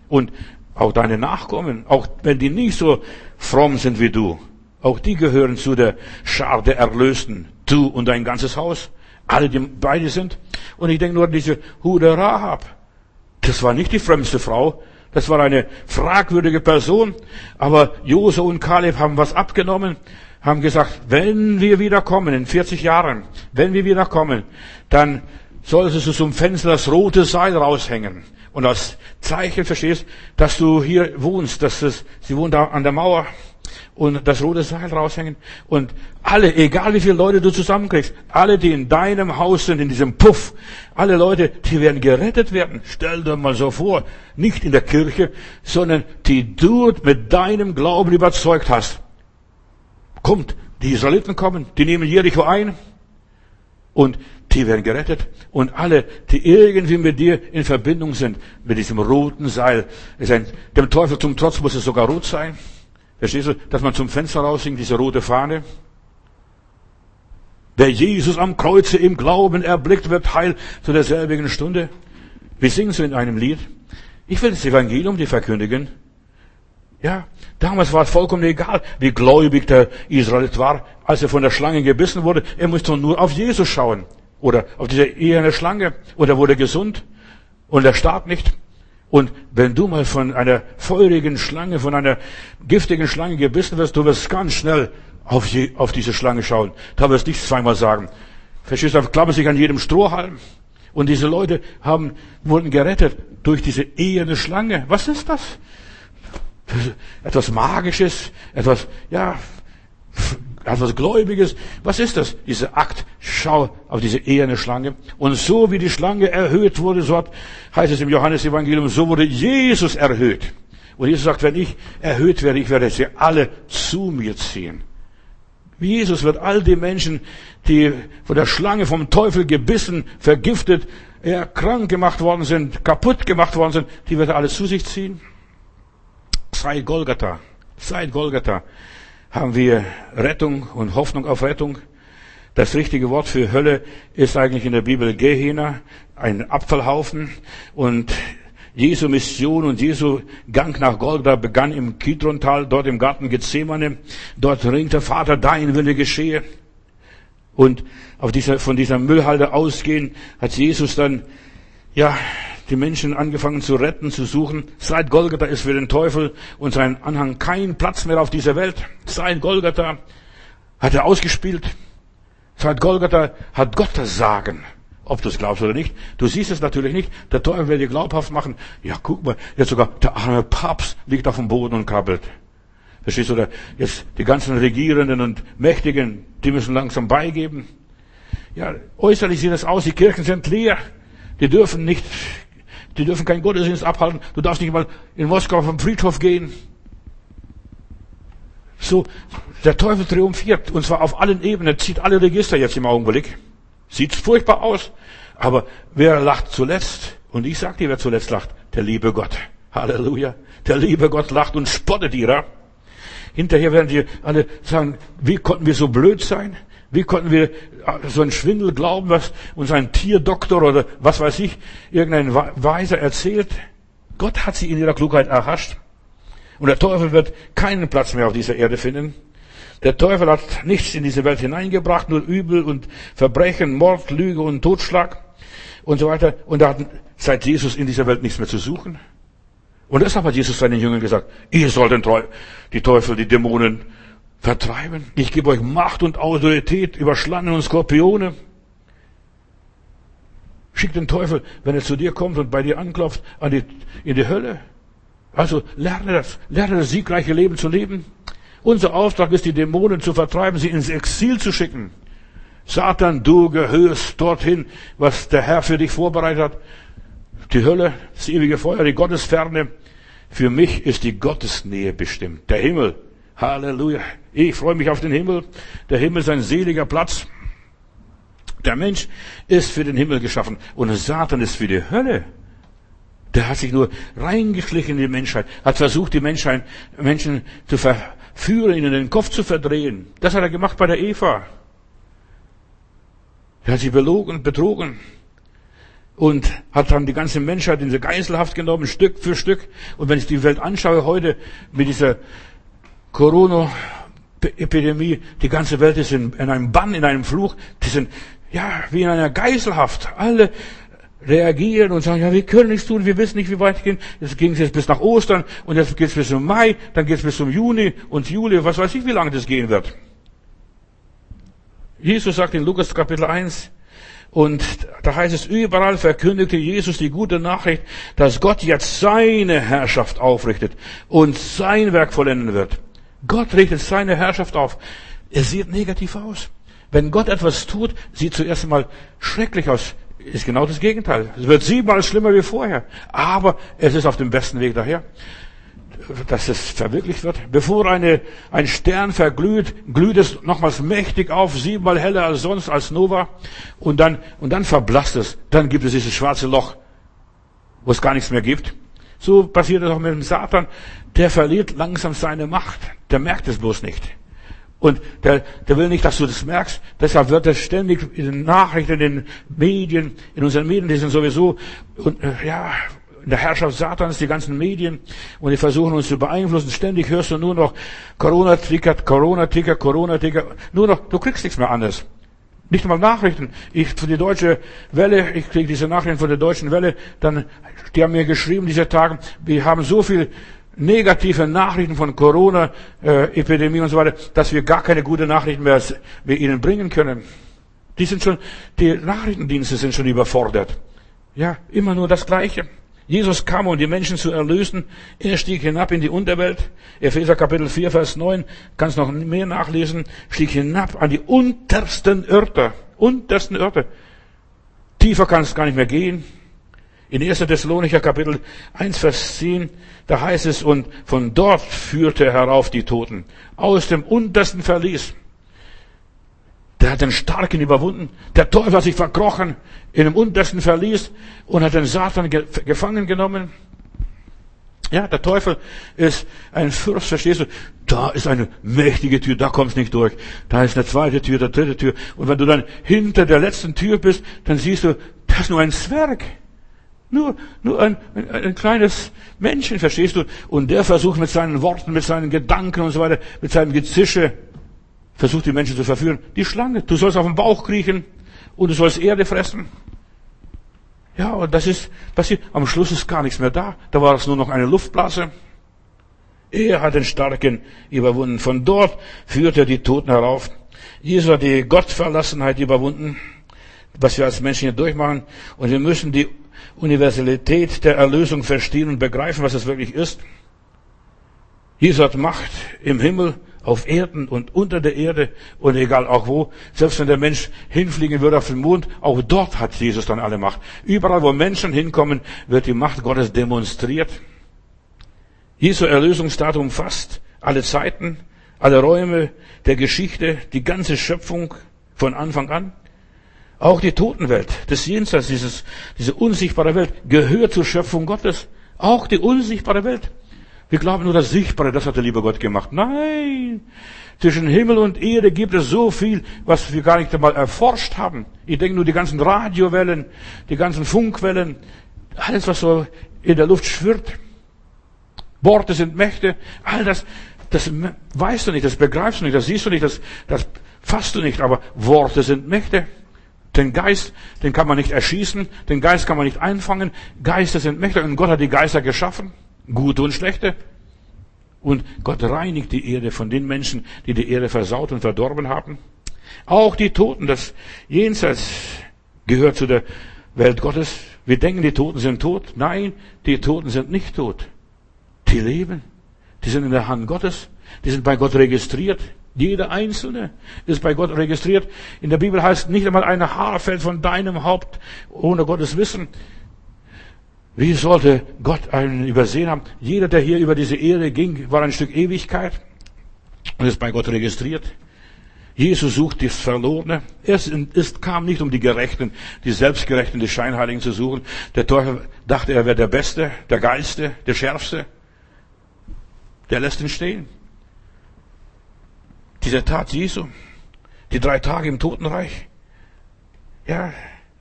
Und auch deine Nachkommen, auch wenn die nicht so fromm sind wie du, Auch die gehören zu der Schar der Erlösten. Du und dein ganzes Haus. Alle, die beide sind. Und ich denke nur an diese Hude Rahab. Das war nicht die frömmste Frau. Das war eine fragwürdige Person. Aber Jose und Kaleb haben was abgenommen, haben gesagt, wenn wir wieder kommen, in 40 Jahren, wenn wir wieder kommen, dann solltest du zum Fenster das rote Seil raushängen. Und als Zeichen verstehst, dass du hier wohnst, dass das, sie wohnt da an der Mauer und das rote Seil raushängen. Und alle, egal wie viele Leute du zusammenkriegst, alle, die in deinem Haus sind, in diesem Puff, alle Leute, die werden gerettet werden. Stell dir mal so vor, nicht in der Kirche, sondern die du mit deinem Glauben überzeugt hast. Kommt, die Israeliten kommen, die nehmen Jericho ein und die werden gerettet. Und alle, die irgendwie mit dir in Verbindung sind, mit diesem roten Seil, ist ein, dem Teufel zum Trotz muss es sogar rot sein. Verstehst du, dass man zum Fenster raussingt, diese rote Fahne? Wer Jesus am Kreuze im Glauben erblickt, wird heil zu derselbigen Stunde. Wir singen so in einem Lied. Ich will das Evangelium dir verkündigen. Ja, damals war es vollkommen egal, wie gläubig der Israelit war, als er von der Schlange gebissen wurde. Er musste nur auf Jesus schauen. Oder auf diese eherne Schlange. Und er wurde gesund. Und er starb nicht. Und wenn du mal von einer feurigen Schlange, von einer giftigen Schlange gebissen wirst, du wirst ganz schnell auf, die, auf diese Schlange schauen. Da wirst du nicht zweimal sagen. Verstehst du, klammern sich an jedem Strohhalm. Und diese Leute haben, wurden gerettet durch diese eherne Schlange. Was ist das? Etwas Magisches, etwas, ja, etwas Gläubiges. Was ist das? Dieser Akt. Schau auf diese eherne Schlange. Und so wie die Schlange erhöht wurde, so hat, heißt es im Johannesevangelium, so wurde Jesus erhöht. Und Jesus sagt, wenn ich erhöht werde, ich werde sie alle zu mir ziehen. Jesus wird all die Menschen, die von der Schlange, vom Teufel gebissen, vergiftet, ja, krank gemacht worden sind, kaputt gemacht worden sind, die wird er alle zu sich ziehen. Seit Golgatha, seit Golgatha haben wir Rettung und Hoffnung auf Rettung. Das richtige Wort für Hölle ist eigentlich in der Bibel Gehenna, ein Abfallhaufen. Und Jesu Mission und Jesu Gang nach Golgatha begann im Kidrontal, dort im Garten Gethsemane. Dort ringt der Vater, dein Wille geschehe. Und auf dieser, von dieser Müllhalde ausgehend hat Jesus dann, ja, die Menschen angefangen zu retten, zu suchen. Seit Golgatha ist für den Teufel und seinen Anhang kein Platz mehr auf dieser Welt. Seit Golgatha hat er ausgespielt. Seit Golgatha hat Gott das Sagen. Ob du es glaubst oder nicht. Du siehst es natürlich nicht. Der Teufel will dir glaubhaft machen. Ja, guck mal, jetzt sogar der arme Papst liegt auf dem Boden und krabbelt. Verstehst du? Oder jetzt die ganzen Regierenden und Mächtigen, die müssen langsam beigeben. Ja, äußerlich sieht es aus, die Kirchen sind leer. Die dürfen nicht die dürfen keinen Gottesdienst abhalten. Du darfst nicht mal in Moskau vom Friedhof gehen. So, der Teufel triumphiert. Und zwar auf allen Ebenen. Zieht alle Register jetzt im Augenblick. Sieht furchtbar aus. Aber wer lacht zuletzt? Und ich sag dir, wer zuletzt lacht? Der liebe Gott. Halleluja. Der liebe Gott lacht und spottet ihrer. Hinterher werden die alle sagen, wie konnten wir so blöd sein? Wie konnten wir so einen Schwindel glauben, was uns ein Tierdoktor oder was weiß ich, irgendein Weiser erzählt? Gott hat sie in ihrer Klugheit erhascht. Und der Teufel wird keinen Platz mehr auf dieser Erde finden. Der Teufel hat nichts in diese Welt hineingebracht, nur Übel und Verbrechen, Mord, Lüge und Totschlag und so weiter. Und er hat seit Jesus in dieser Welt nichts mehr zu suchen. Und deshalb hat Jesus seinen Jüngern gesagt, ihr sollt den die Teufel, die Dämonen vertreiben. Ich gebe euch Macht und Autorität über Schlangen und Skorpione. Schick den Teufel, wenn er zu dir kommt und bei dir anklopft, an die, in die Hölle. Also lerne das, lerne das siegreiche Leben zu leben. Unser Auftrag ist, die Dämonen zu vertreiben, sie ins Exil zu schicken. Satan, du gehörst dorthin, was der Herr für dich vorbereitet hat. Die Hölle, das ewige Feuer, die Gottesferne. Für mich ist die Gottesnähe bestimmt. Der Himmel. Halleluja. Ich freue mich auf den Himmel. Der Himmel ist ein seliger Platz. Der Mensch ist für den Himmel geschaffen und Satan ist für die Hölle. Der hat sich nur reingeschlichen in die Menschheit, hat versucht, die Menschheit, Menschen zu verführen, ihnen den Kopf zu verdrehen. Das hat er gemacht bei der Eva. Er hat sie belogen, betrogen und hat dann die ganze Menschheit in diese Geiselhaft genommen, Stück für Stück. Und wenn ich die Welt anschaue heute mit dieser Corona Epidemie. Die ganze Welt ist in, in einem Bann, in einem Fluch. Die sind, ja, wie in einer Geiselhaft. Alle reagieren und sagen, ja, wir können nichts tun, wir wissen nicht, wie weit geht. Jetzt ging es jetzt bis nach Ostern und jetzt geht es bis zum Mai, dann geht es bis zum Juni und Juli, was weiß ich, wie lange das gehen wird. Jesus sagt in Lukas Kapitel 1, und da heißt es, überall verkündigte Jesus die gute Nachricht, dass Gott jetzt seine Herrschaft aufrichtet und sein Werk vollenden wird. Gott richtet seine Herrschaft auf. Es sieht negativ aus. Wenn Gott etwas tut, sieht zuerst einmal schrecklich aus. Ist genau das Gegenteil. Es wird siebenmal schlimmer wie vorher. Aber es ist auf dem besten Weg daher dass es verwirklicht wird. Bevor eine, ein Stern verglüht, glüht es nochmals mächtig auf, siebenmal heller als sonst, als Nova. Und dann, und dann verblasst es. Dann gibt es dieses schwarze Loch, wo es gar nichts mehr gibt. So passiert es auch mit dem Satan. Der verliert langsam seine Macht. Der merkt es bloß nicht. Und der, der will nicht, dass du das merkst. Deshalb wird er ständig in den Nachrichten, in den Medien, in unseren Medien, die sind sowieso, und, äh, ja, in der Herrschaft Satans, die ganzen Medien, und die versuchen uns zu beeinflussen. Ständig hörst du nur noch Corona-Ticker, Corona-Ticker, Corona-Ticker. Nur noch, du kriegst nichts mehr anderes. Nicht einmal Nachrichten. Ich, für die deutsche Welle, ich kriege diese Nachrichten von der deutschen Welle, dann, die haben mir geschrieben diese Tage, wir haben so viel negative Nachrichten von Corona, äh, Epidemie und so weiter, dass wir gar keine gute Nachrichten mehr wir ihnen bringen können. Die sind schon, die Nachrichtendienste sind schon überfordert. Ja, immer nur das Gleiche. Jesus kam, um die Menschen zu erlösen. Er stieg hinab in die Unterwelt. Epheser Kapitel 4, Vers 9. Kannst noch mehr nachlesen. Stieg hinab an die untersten Örter. Untersten Örter. Tiefer kann es gar nicht mehr gehen. In 1. Thessalonicher Kapitel 1, Vers 10, da heißt es, und von dort führte er herauf die Toten. Aus dem untersten Verlies. Der hat den Starken überwunden. Der Teufel hat sich verkrochen in dem untersten Verlies und hat den Satan gefangen genommen. Ja, der Teufel ist ein Fürst, verstehst du? Da ist eine mächtige Tür, da kommst nicht durch. Da ist eine zweite Tür, eine dritte Tür. Und wenn du dann hinter der letzten Tür bist, dann siehst du, das ist nur ein Zwerg. Nur, nur ein, ein, ein kleines Männchen, verstehst du? Und der versucht mit seinen Worten, mit seinen Gedanken und so weiter, mit seinem Gezische, versucht die Menschen zu verführen. Die Schlange, du sollst auf den Bauch kriechen und du sollst Erde fressen. Ja, und das ist passiert. Am Schluss ist gar nichts mehr da. Da war es nur noch eine Luftblase. Er hat den Starken überwunden. Von dort führt er die Toten herauf. Jesus hat die Gottverlassenheit überwunden, was wir als Menschen hier durchmachen. Und wir müssen die Universalität der Erlösung verstehen und begreifen, was es wirklich ist. Jesus hat Macht im Himmel auf Erden und unter der Erde und egal auch wo. Selbst wenn der Mensch hinfliegen würde auf den Mond, auch dort hat Jesus dann alle Macht. Überall, wo Menschen hinkommen, wird die Macht Gottes demonstriert. Jesu Erlösungsdatum umfasst alle Zeiten, alle Räume der Geschichte, die ganze Schöpfung von Anfang an. Auch die Totenwelt, das Jenseits, dieses, diese unsichtbare Welt, gehört zur Schöpfung Gottes. Auch die unsichtbare Welt. Wir glauben nur das Sichtbare, das hat der liebe Gott gemacht. Nein! Zwischen Himmel und Erde gibt es so viel, was wir gar nicht einmal erforscht haben. Ich denke nur die ganzen Radiowellen, die ganzen Funkwellen, alles, was so in der Luft schwirrt. Worte sind Mächte, all das, das weißt du nicht, das begreifst du nicht, das siehst du nicht, das, das fasst du nicht, aber Worte sind Mächte. Den Geist, den kann man nicht erschießen, den Geist kann man nicht einfangen, Geister sind Mächte und Gott hat die Geister geschaffen. Gute und schlechte. Und Gott reinigt die Erde von den Menschen, die die Erde versaut und verdorben haben. Auch die Toten, das Jenseits gehört zu der Welt Gottes. Wir denken, die Toten sind tot. Nein, die Toten sind nicht tot. Die leben. Die sind in der Hand Gottes. Die sind bei Gott registriert. Jeder Einzelne ist bei Gott registriert. In der Bibel heißt nicht einmal eine Haar fällt von deinem Haupt ohne Gottes Wissen. Wie sollte Gott einen übersehen haben? Jeder, der hier über diese Erde ging, war ein Stück Ewigkeit und ist bei Gott registriert. Jesus sucht das Verlorene. Er kam nicht, um die Gerechten, die Selbstgerechten, die Scheinheiligen zu suchen. Der Teufel dachte, er wäre der Beste, der Geilste, der Schärfste. Der lässt ihn stehen. Diese Tat Jesu, die drei Tage im Totenreich, ja,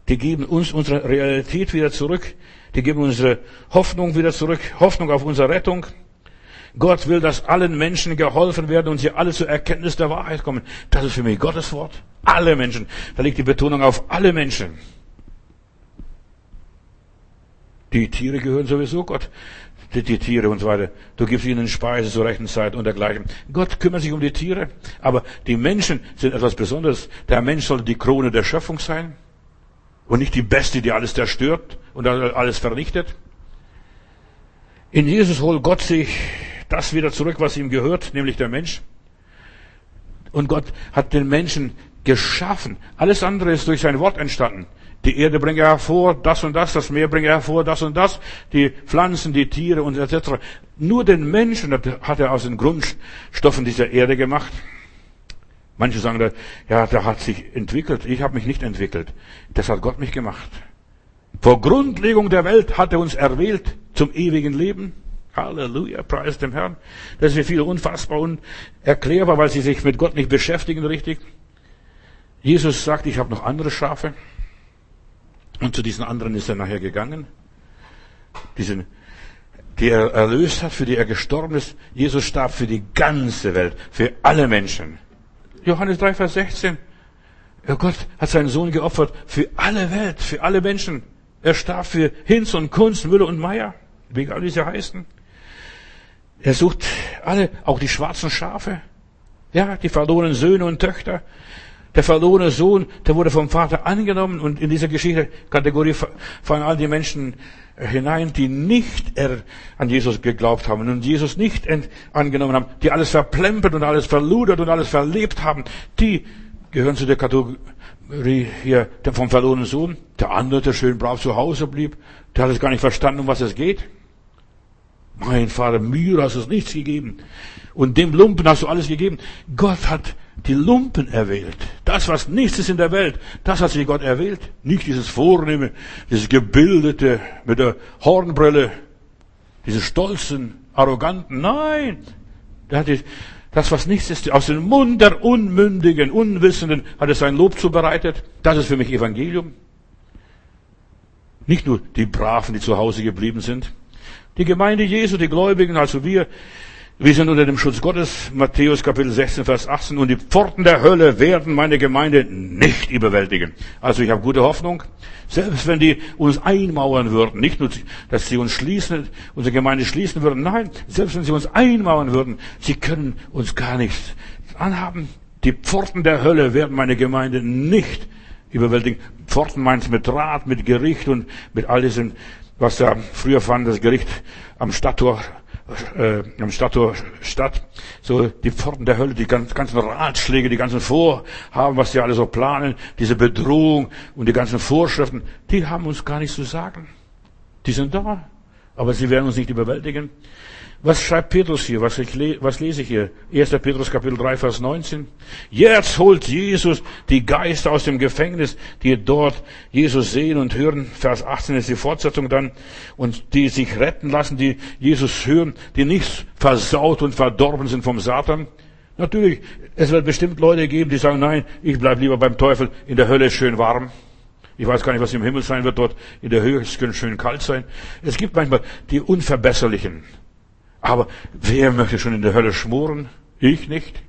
die geben uns unsere Realität wieder zurück. Die geben unsere Hoffnung wieder zurück, Hoffnung auf unsere Rettung. Gott will, dass allen Menschen geholfen werden und sie alle zur Erkenntnis der Wahrheit kommen. Das ist für mich Gottes Wort. Alle Menschen. Da liegt die Betonung auf alle Menschen. Die Tiere gehören sowieso Gott. Die, die, Tiere und so weiter. Du gibst ihnen Speise zur rechten Zeit und dergleichen. Gott kümmert sich um die Tiere. Aber die Menschen sind etwas Besonderes. Der Mensch soll die Krone der Schöpfung sein. Und nicht die Beste, die alles zerstört und alles vernichtet. In Jesus holt Gott sich das wieder zurück, was ihm gehört, nämlich der Mensch. Und Gott hat den Menschen geschaffen. Alles andere ist durch sein Wort entstanden. Die Erde bringt er hervor, das und das, das Meer bringt er hervor, das und das, die Pflanzen, die Tiere und etc. Nur den Menschen hat er aus den Grundstoffen dieser Erde gemacht. Manche sagen, ja, der hat sich entwickelt. Ich habe mich nicht entwickelt. Das hat Gott mich gemacht. Vor Grundlegung der Welt hat er uns erwählt zum ewigen Leben. Halleluja, preis dem Herrn. Das ist für viele unfassbar und erklärbar, weil sie sich mit Gott nicht beschäftigen richtig. Jesus sagt, ich habe noch andere Schafe. Und zu diesen anderen ist er nachher gegangen. Diesen, die er erlöst hat, für die er gestorben ist. Jesus starb für die ganze Welt, für alle Menschen. Johannes 3, Vers 16. Ja, Gott hat seinen Sohn geopfert für alle Welt, für alle Menschen. Er starb für Hinz und Kunst, Müller und Meier, wie alle sie heißen. Er sucht alle, auch die schwarzen Schafe. Ja, die verlorenen Söhne und Töchter. Der verlorene Sohn, der wurde vom Vater angenommen und in dieser Geschichte Kategorie fallen all die Menschen hinein, die nicht an Jesus geglaubt haben und Jesus nicht angenommen haben, die alles verplempert und alles verludert und alles verlebt haben, die gehören zu der Kategorie hier vom verlorenen Sohn. Der andere, der schön brav zu Hause blieb, der hat es gar nicht verstanden, um was es geht. Mein Vater, mir hast du nichts gegeben. Und dem Lumpen hast du alles gegeben. Gott hat die Lumpen erwählt. Das, was nichts ist in der Welt, das hat sich Gott erwählt. Nicht dieses Vornehme, dieses Gebildete mit der Hornbrille, diese stolzen, arroganten. Nein! Das, was nichts ist, aus dem Mund der Unmündigen, Unwissenden hat er sein Lob zubereitet. Das ist für mich Evangelium. Nicht nur die Braven, die zu Hause geblieben sind. Die Gemeinde Jesu, die Gläubigen, also wir, wir sind unter dem Schutz Gottes, Matthäus Kapitel 16, Vers 18, und die Pforten der Hölle werden meine Gemeinde nicht überwältigen. Also ich habe gute Hoffnung, selbst wenn die uns einmauern würden, nicht nur, dass sie uns schließen, unsere Gemeinde schließen würden, nein, selbst wenn sie uns einmauern würden, sie können uns gar nichts anhaben. Die Pforten der Hölle werden meine Gemeinde nicht überwältigen. Pforten meint mit Rat, mit Gericht und mit all diesen, was da früher fand, das Gericht am Stadttor äh, am Stadttor Stadt, so die Pforten der Hölle, die ganzen Ratschläge, die ganzen Vorhaben, was die alle so planen, diese Bedrohung und die ganzen Vorschriften, die haben uns gar nichts zu sagen. Die sind da, aber sie werden uns nicht überwältigen. Was schreibt Petrus hier? Was, ich, was lese ich hier? 1. Petrus Kapitel 3, Vers 19. Jetzt holt Jesus die Geister aus dem Gefängnis, die dort Jesus sehen und hören. Vers 18 ist die Fortsetzung dann. Und die sich retten lassen, die Jesus hören, die nicht versaut und verdorben sind vom Satan. Natürlich, es wird bestimmt Leute geben, die sagen, nein, ich bleib lieber beim Teufel, in der Hölle ist schön warm. Ich weiß gar nicht, was im Himmel sein wird dort. In der Höhe es könnte schön kalt sein. Es gibt manchmal die Unverbesserlichen. Aber wer möchte schon in der Hölle schmoren? Ich nicht.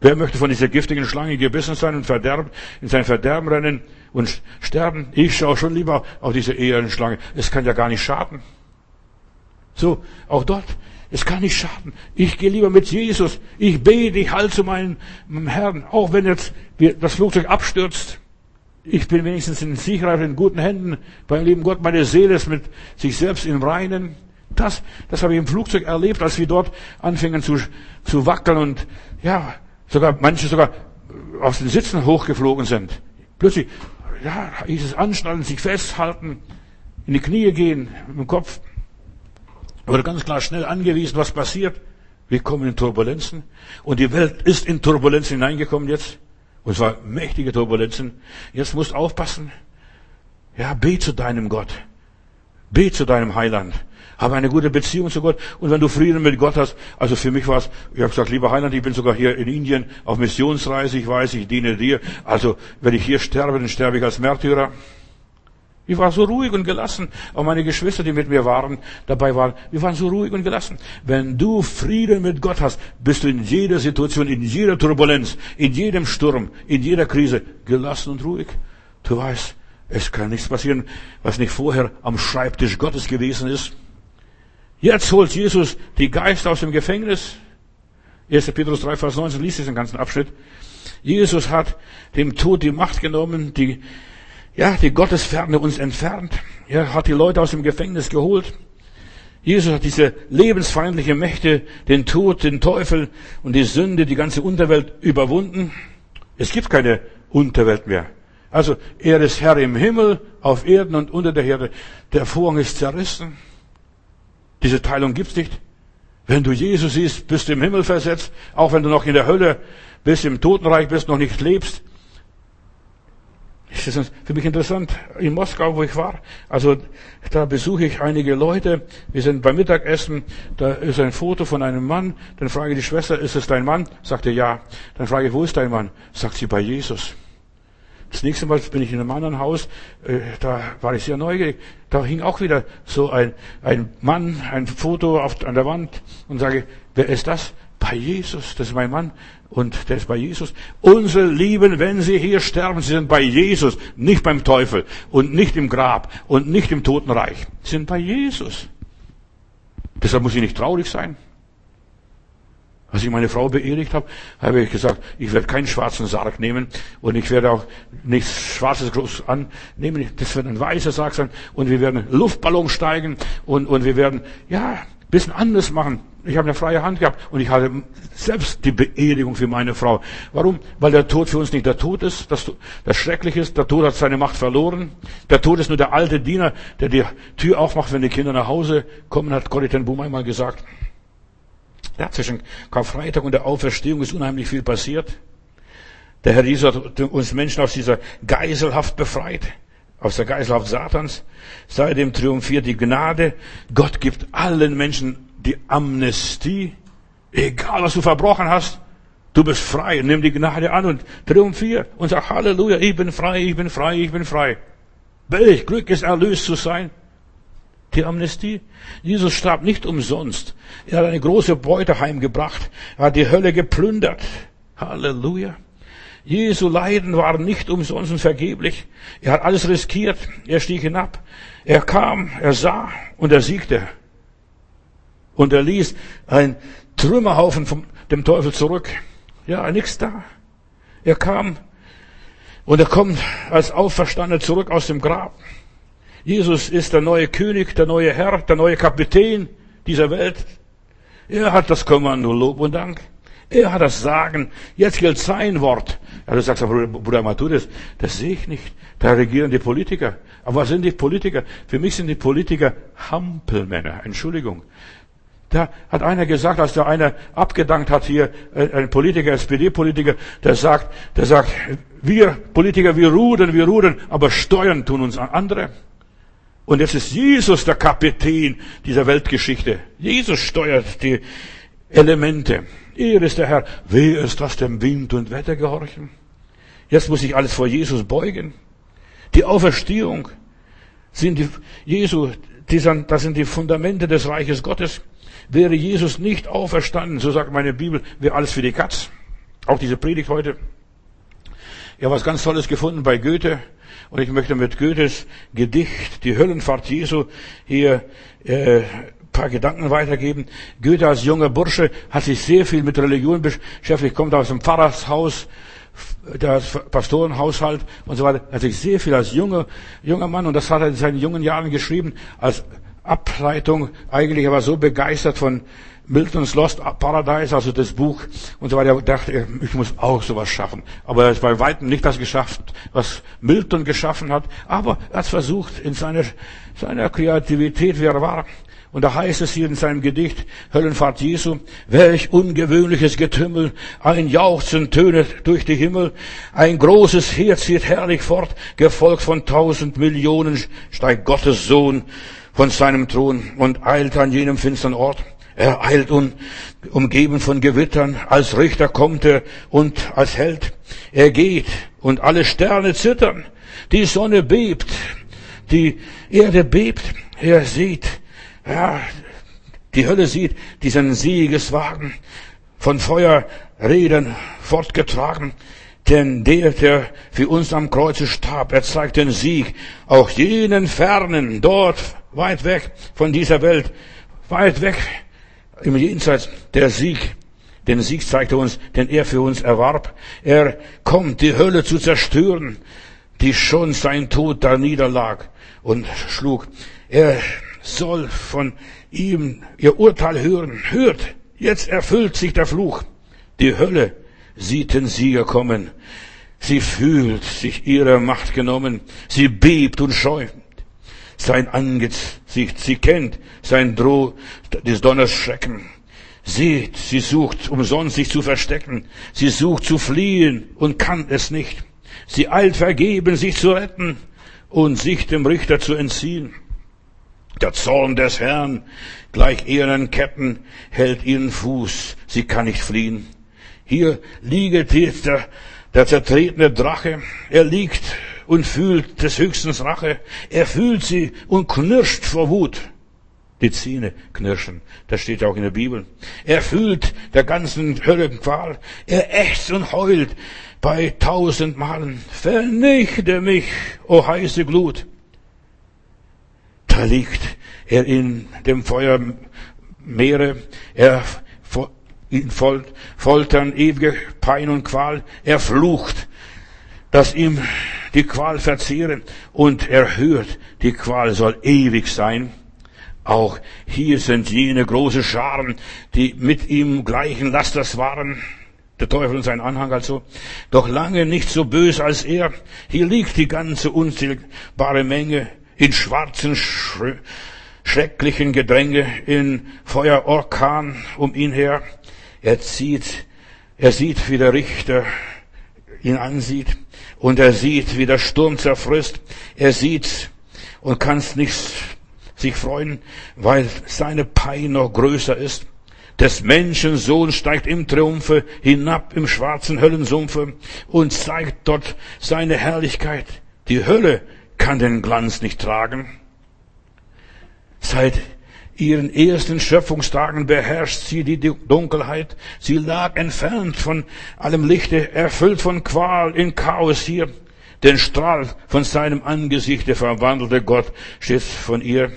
Wer möchte von dieser giftigen Schlange gebissen sein und verderben, in sein Verderben rennen und sterben? Ich schaue schon lieber auf diese ehernen Schlange. Es kann ja gar nicht schaden. So, auch dort. Es kann nicht schaden. Ich gehe lieber mit Jesus. Ich bete, ich halte zu meinem, Herrn. Auch wenn jetzt das Flugzeug abstürzt. Ich bin wenigstens in sicherer, in guten Händen. Beim lieben Gott, meine Seele ist mit sich selbst im Reinen. Das, das habe ich im Flugzeug erlebt, als wir dort anfingen zu, zu wackeln und ja, sogar manche sogar aus den Sitzen hochgeflogen sind. Plötzlich, ja, hieß es anschnallen, sich festhalten, in die Knie gehen, dem Kopf. Wurde ganz klar schnell angewiesen, was passiert. Wir kommen in Turbulenzen. Und die Welt ist in Turbulenzen hineingekommen jetzt. Und zwar mächtige Turbulenzen. Jetzt musst du aufpassen. Ja, bet zu deinem Gott. Bet zu deinem Heiland. Habe eine gute Beziehung zu Gott. Und wenn du Frieden mit Gott hast, also für mich war es, ich habe gesagt, lieber Heiland, ich bin sogar hier in Indien auf Missionsreise, ich weiß, ich diene dir. Also wenn ich hier sterbe, dann sterbe ich als Märtyrer. Ich war so ruhig und gelassen. Auch meine Geschwister, die mit mir waren, dabei waren, wir waren so ruhig und gelassen. Wenn du Frieden mit Gott hast, bist du in jeder Situation, in jeder Turbulenz, in jedem Sturm, in jeder Krise gelassen und ruhig. Du weißt, es kann nichts passieren, was nicht vorher am Schreibtisch Gottes gewesen ist. Jetzt holt Jesus die Geister aus dem Gefängnis. 1. Petrus 3, Vers 19, liest diesen ganzen Abschnitt. Jesus hat dem Tod die Macht genommen, die ja, die Gottesferne uns entfernt. Er hat die Leute aus dem Gefängnis geholt. Jesus hat diese lebensfeindliche Mächte, den Tod, den Teufel und die Sünde, die ganze Unterwelt überwunden. Es gibt keine Unterwelt mehr. Also er ist Herr im Himmel, auf Erden und unter der Erde. Der Vorhang ist zerrissen. Diese Teilung gibt's nicht. Wenn du Jesus siehst, bist du im Himmel versetzt, auch wenn du noch in der Hölle bist, im Totenreich bist, noch nicht lebst. Das ist für mich interessant. In Moskau, wo ich war, also da besuche ich einige Leute. Wir sind beim Mittagessen. Da ist ein Foto von einem Mann. Dann frage ich die Schwester, ist es dein Mann? Sagte ja. Dann frage ich, wo ist dein Mann? Sagt sie bei Jesus. Das nächste Mal bin ich in einem anderen Haus, äh, da war ich sehr neugierig. Da hing auch wieder so ein, ein Mann, ein Foto an der Wand und sage, wer ist das? Bei Jesus, das ist mein Mann und der ist bei Jesus. Unsere Lieben, wenn sie hier sterben, sie sind bei Jesus, nicht beim Teufel und nicht im Grab und nicht im Totenreich. Sie sind bei Jesus. Deshalb muss ich nicht traurig sein. Als ich meine Frau beerdigt habe, habe ich gesagt, ich werde keinen schwarzen Sarg nehmen und ich werde auch nichts Schwarzes groß annehmen. Das wird ein weißer Sarg sein und wir werden Luftballon steigen und, und wir werden, ja, bisschen anders machen. Ich habe eine freie Hand gehabt und ich hatte selbst die Beerdigung für meine Frau. Warum? Weil der Tod für uns nicht der Tod ist, das, das schrecklich ist. Der Tod hat seine Macht verloren. Der Tod ist nur der alte Diener, der die Tür aufmacht, wenn die Kinder nach Hause kommen, hat Corrie ten Boom einmal gesagt. Ja, zwischen Karfreitag und der Auferstehung ist unheimlich viel passiert. Der Herr Jesus hat uns Menschen aus dieser Geiselhaft befreit, aus der Geiselhaft Satans. Seitdem triumphiert die Gnade. Gott gibt allen Menschen die Amnestie. Egal, was du verbrochen hast, du bist frei. Nimm die Gnade an und triumphier und sag Halleluja, ich bin frei, ich bin frei, ich bin frei. Welch Glück ist erlöst zu sein die Amnestie. Jesus starb nicht umsonst. Er hat eine große Beute heimgebracht. Er hat die Hölle geplündert. Halleluja. Jesu Leiden waren nicht umsonst und vergeblich. Er hat alles riskiert. Er stieg hinab. Er kam, er sah und er siegte. Und er ließ ein Trümmerhaufen von dem Teufel zurück. Ja, nichts da. Er kam und er kommt als Auferstandener zurück aus dem Grab. Jesus ist der neue König, der neue Herr, der neue Kapitän dieser Welt. Er hat das Kommando, Lob und Dank. Er hat das Sagen. Jetzt gilt sein Wort. Du sagst, aber Bruder Matthäus, das sehe ich nicht. Da regieren die Politiker. Aber was sind die Politiker? Für mich sind die Politiker Hampelmänner. Entschuldigung. Da hat einer gesagt, als der einer abgedankt hat hier, äh, ein Politiker, SPD-Politiker, der sagt, der sagt, wir Politiker, wir rudern, wir rudern, aber steuern tun uns andere. Und jetzt ist Jesus der Kapitän dieser Weltgeschichte. Jesus steuert die Elemente. Er ist der Herr. Wer ist das dem Wind und Wetter gehorchen? Jetzt muss ich alles vor Jesus beugen. Die Auferstehung sind die, Jesu, die sind, das sind die Fundamente des Reiches Gottes. Wäre Jesus nicht auferstanden, so sagt meine Bibel, wäre alles für die Katz. Auch diese Predigt heute. Ich habe was ganz Tolles gefunden bei Goethe. Und ich möchte mit Goethes Gedicht, die Höllenfahrt Jesu, hier äh, paar Gedanken weitergeben. Goethe als junger Bursche hat sich sehr viel mit Religion beschäftigt, kommt aus dem Pfarrershaus, der Pastorenhaushalt und so weiter. Er hat sich sehr viel als junger, junger Mann, und das hat er in seinen jungen Jahren geschrieben, als Ableitung. Eigentlich, er war so begeistert von Miltons Lost Paradise, also das Buch und so weiter. Er dachte, ich muss auch sowas schaffen. Aber er ist bei weitem nicht das geschafft, was Milton geschaffen hat. Aber er hat versucht, in seiner, seiner Kreativität, wie er war. Und da heißt es hier in seinem Gedicht Höllenfahrt Jesu, welch ungewöhnliches Getümmel, ein Jauchzen tönet durch die Himmel, ein großes Heer zieht herrlich fort, gefolgt von tausend Millionen steigt Gottes Sohn von seinem Thron und eilt an jenem finstern Ort. Er eilt un, umgeben von Gewittern, als Richter kommt er und als Held. Er geht und alle Sterne zittern, die Sonne bebt, Die Erde bebt. Er sieht, ja, die Hölle sieht diesen Siegeswagen von Feuerrädern fortgetragen. Denn der, der für uns am Kreuze starb, er zeigt den Sieg auch jenen Fernen, dort weit weg von dieser Welt, weit weg im Jenseits, der Sieg. Den Sieg zeigt er uns, den er für uns erwarb. Er kommt, die Hölle zu zerstören, die schon sein Tod da niederlag und schlug. Er soll von ihm ihr Urteil hören. Hört, jetzt erfüllt sich der Fluch. Die Hölle sieht den Sieger kommen. Sie fühlt sich ihrer Macht genommen. Sie bebt und schäumt. Sein Angesicht, sie kennt sein Droh des Donners Schrecken. Seht, sie sucht umsonst sich zu verstecken. Sie sucht zu fliehen und kann es nicht. Sie eilt vergeben, sich zu retten und sich dem Richter zu entziehen. Der Zorn des Herrn, gleich ihren Ketten, hält ihren Fuß. Sie kann nicht fliehen. Hier liegt jetzt der, der zertretene Drache. Er liegt und fühlt des Höchstens Rache. Er fühlt sie und knirscht vor Wut. Die Zähne knirschen. Das steht auch in der Bibel. Er fühlt der ganzen Hölle Qual. Er ächzt und heult bei tausend Malen. Vernichte mich, o oh heiße Glut. Da liegt er in dem Feuermeere. Er ihn foltern, ewige Pein und Qual. Er flucht, dass ihm die Qual verzehre und er hört, die Qual soll ewig sein. Auch hier sind jene große Scharen, die mit ihm gleichen Lasters waren. Der Teufel und sein Anhang also. Doch lange nicht so böse als er. Hier liegt die ganze unzählbare Menge in schwarzen, schrecklichen Gedränge, in Feuerorkan um ihn her. Er zieht, er sieht, wie der Richter ihn ansieht und er sieht, wie der Sturm zerfrisst. Er sieht und kann nicht sich freuen, weil seine Pein noch größer ist. Des Menschen Sohn steigt im Triumphe hinab im schwarzen Höllensumpfe und zeigt dort seine Herrlichkeit. Die Hölle kann den Glanz nicht tragen. Seit ihren ersten Schöpfungstagen beherrscht sie die Dunkelheit. Sie lag entfernt von allem Lichte, erfüllt von Qual in Chaos hier. Den Strahl von seinem Angesichte verwandelte Gott stets von ihr.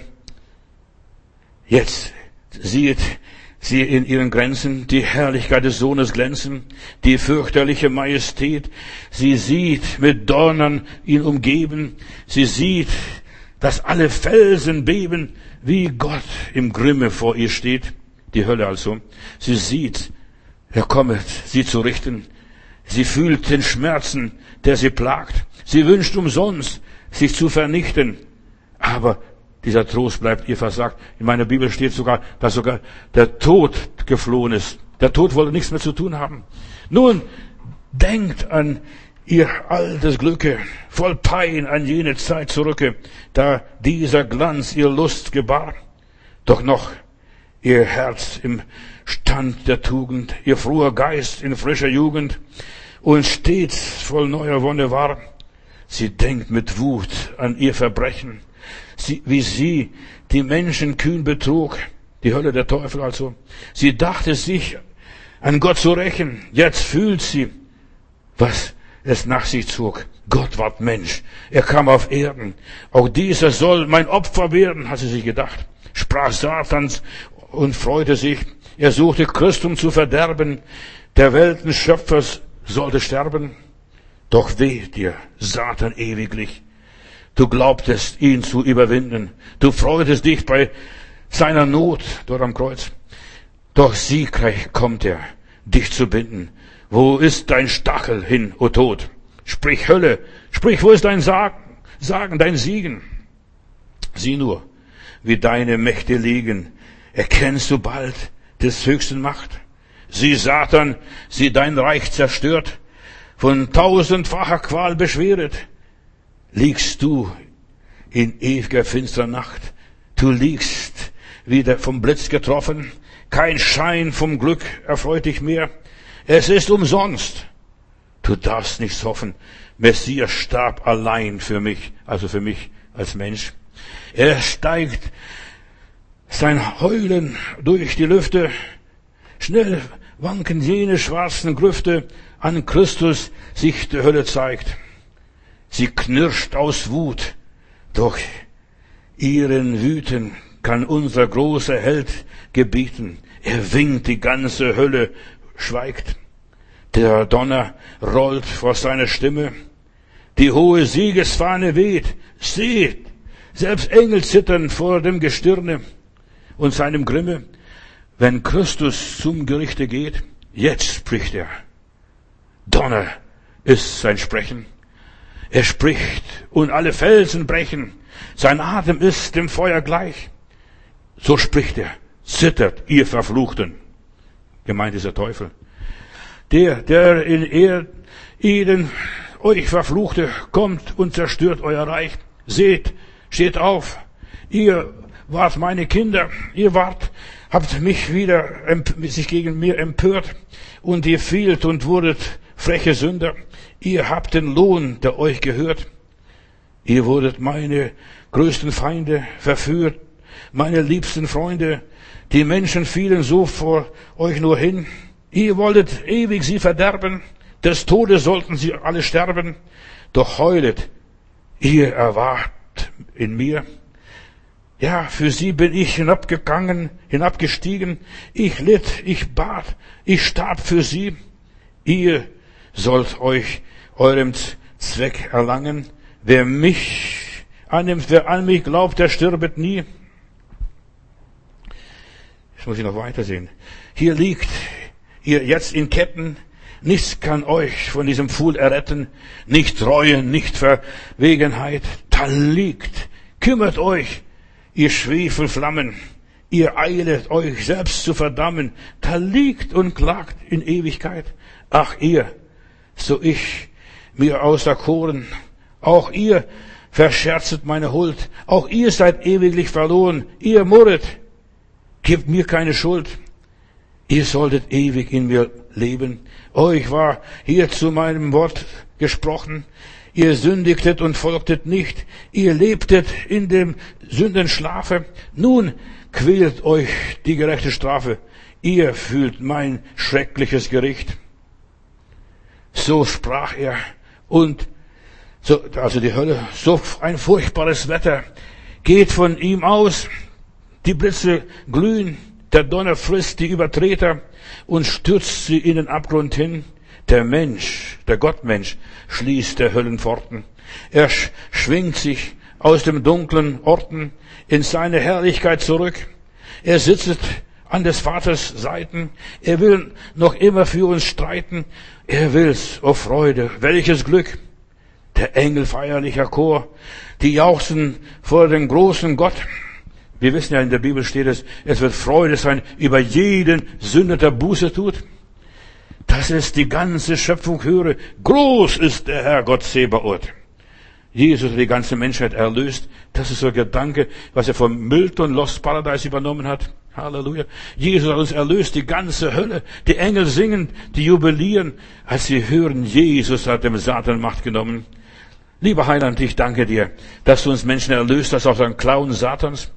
Jetzt sieht sie in ihren Grenzen die Herrlichkeit des Sohnes glänzen, die fürchterliche Majestät. Sie sieht mit Dornern ihn umgeben. Sie sieht, dass alle Felsen beben wie Gott im Grimme vor ihr steht, die Hölle also. Sie sieht, er kommet, sie zu richten. Sie fühlt den Schmerzen, der sie plagt. Sie wünscht umsonst, sich zu vernichten. Aber dieser Trost bleibt ihr versagt. In meiner Bibel steht sogar, dass sogar der Tod geflohen ist. Der Tod wollte nichts mehr zu tun haben. Nun, denkt an ihr altes Glücke, voll Pein an jene Zeit zurücke, da dieser Glanz ihr Lust gebar. Doch noch ihr Herz im Stand der Tugend, ihr froher Geist in frischer Jugend und stets voll neuer Wonne war. Sie denkt mit Wut an ihr Verbrechen, sie, wie sie die Menschen kühn betrug, die Hölle der Teufel also. Sie dachte sich an Gott zu rächen. Jetzt fühlt sie, was es nach sich zog. Gott ward Mensch. Er kam auf Erden. Auch dieser soll mein Opfer werden, hat sie sich gedacht. Sprach Satans und freute sich. Er suchte Christum zu verderben. Der Welten Schöpfer sollte sterben. Doch weh dir, Satan ewiglich. Du glaubtest, ihn zu überwinden. Du freutest dich bei seiner Not dort am Kreuz. Doch siegreich kommt er, dich zu binden. Wo ist dein Stachel hin, o Tod? Sprich Hölle, sprich, wo ist dein Sagen, Sagen, dein Siegen? Sieh nur, wie deine Mächte liegen. Erkennst du bald des höchsten Macht? Sieh Satan, sieh dein Reich zerstört, von tausendfacher Qual beschweret. Liegst du in ewiger finsterer Nacht, du liegst wieder vom Blitz getroffen, kein Schein vom Glück erfreut dich mehr, es ist umsonst. Du darfst nichts hoffen. Messias starb allein für mich, also für mich als Mensch. Er steigt sein Heulen durch die Lüfte. Schnell wanken jene schwarzen Grüfte, an Christus sich die Hölle zeigt. Sie knirscht aus Wut, doch ihren Wüten kann unser großer Held gebieten. Er winkt, die ganze Hölle schweigt. Der Donner rollt vor seiner Stimme. Die hohe Siegesfahne weht. Seht, selbst Engel zittern vor dem Gestirne und seinem Grimme. Wenn Christus zum Gerichte geht, jetzt spricht er. Donner ist sein Sprechen. Er spricht und alle Felsen brechen. Sein Atem ist dem Feuer gleich. So spricht er. Zittert, ihr Verfluchten. Gemeint ist der Teufel. Der, der in Eden euch verfluchte, kommt und zerstört euer Reich. Seht, steht auf. Ihr wart meine Kinder. Ihr wart, habt mich wieder, sich gegen mir empört. Und ihr fielt und wurdet freche Sünder. Ihr habt den Lohn, der euch gehört. Ihr wurdet meine größten Feinde verführt, meine liebsten Freunde. Die Menschen fielen so vor euch nur hin. Ihr wolltet ewig sie verderben. Des Todes sollten sie alle sterben. Doch heulet, ihr erwart in mir. Ja, für sie bin ich hinabgegangen, hinabgestiegen. Ich litt, ich bat, ich starb für sie. Ihr sollt euch eurem Zweck erlangen. Wer mich annimmt, wer an mich glaubt, der stirbet nie. Jetzt muss ich noch weitersehen. Hier liegt ihr jetzt in Ketten. Nichts kann euch von diesem Pfuhl erretten. Nicht Reue, nicht Verwegenheit. Da liegt. Kümmert euch, ihr Schwefelflammen. Ihr eilet euch selbst zu verdammen. Da liegt und klagt in Ewigkeit. Ach ihr, so ich mir auserkoren. Auch ihr verscherzet meine Huld. Auch ihr seid ewiglich verloren. Ihr murret. Gebt mir keine Schuld. Ihr solltet ewig in mir leben. Euch war hier zu meinem Wort gesprochen. Ihr sündigtet und folgtet nicht. Ihr lebtet in dem Sündenschlafe. Nun quält euch die gerechte Strafe. Ihr fühlt mein schreckliches Gericht. So sprach er. Und so, also die Hölle, so ein furchtbares Wetter geht von ihm aus. Die Blitze glühen, der Donner frisst die Übertreter und stürzt sie in den Abgrund hin. Der Mensch, der Gottmensch, schließt der Höllenpforten. Er schwingt sich aus dem dunklen Orten in seine Herrlichkeit zurück. Er sitzt an des Vaters Seiten. Er will noch immer für uns streiten. Er will's, oh Freude, welches Glück. Der Engel feierlicher Chor, die jauchzen vor dem großen Gott. Wir wissen ja, in der Bibel steht es, es wird Freude sein über jeden Sünder, der Buße tut. Dass es die ganze Schöpfung höre. Groß ist der Herr Gott Sebaoth. Jesus hat die ganze Menschheit erlöst. Das ist so ein Gedanke, was er von Milton Lost Paradise übernommen hat. Halleluja. Jesus hat uns erlöst, die ganze Hölle. Die Engel singen, die jubilieren, als sie hören, Jesus hat dem Satan Macht genommen. Lieber Heiland, ich danke dir, dass du uns Menschen erlöst hast aus dem Klauen Satans.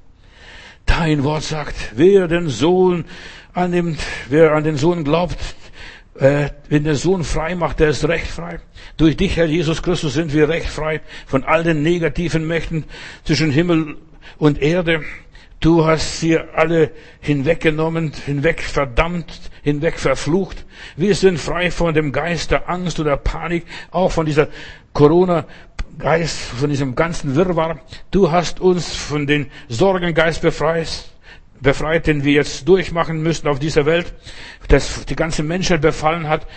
Dein Wort sagt, wer den Sohn annimmt, wer an den Sohn glaubt, äh, wenn der Sohn frei macht, der ist recht frei. Durch dich, Herr Jesus Christus, sind wir recht frei von all den negativen Mächten zwischen Himmel und Erde. Du hast sie alle hinweggenommen, hinweg verdammt, hinweg verflucht. Wir sind frei von dem Geist der Angst oder Panik, auch von dieser Corona-Geist, von diesem ganzen Wirrwarr. Du hast uns von den Sorgengeist befreit, befreit, den wir jetzt durchmachen müssen auf dieser Welt, das die ganze Menschheit befallen hat.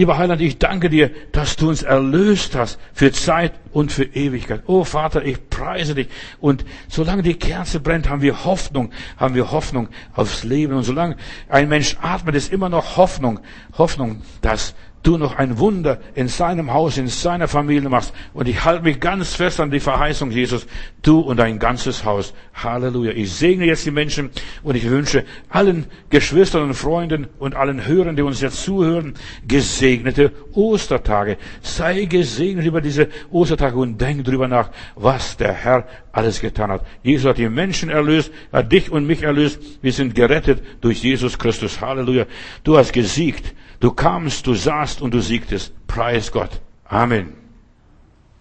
Lieber Heiland, ich danke dir, dass du uns erlöst hast für Zeit und für Ewigkeit. Oh Vater, ich preise dich. Und solange die Kerze brennt, haben wir Hoffnung, haben wir Hoffnung aufs Leben. Und solange ein Mensch atmet, ist immer noch Hoffnung. Hoffnung, dass du noch ein Wunder in seinem Haus, in seiner Familie machst. Und ich halte mich ganz fest an die Verheißung, Jesus, du und dein ganzes Haus. Halleluja. Ich segne jetzt die Menschen und ich wünsche allen Geschwistern und Freunden und allen Hörern, die uns jetzt zuhören, gesegnete Ostertage. Sei gesegnet über diese Ostertage und denk drüber nach, was der Herr alles getan hat. Jesus hat die Menschen erlöst, hat dich und mich erlöst. Wir sind gerettet durch Jesus Christus. Halleluja. Du hast gesiegt. Du kamst, du saßt und du siegtest. Preis Gott. Amen.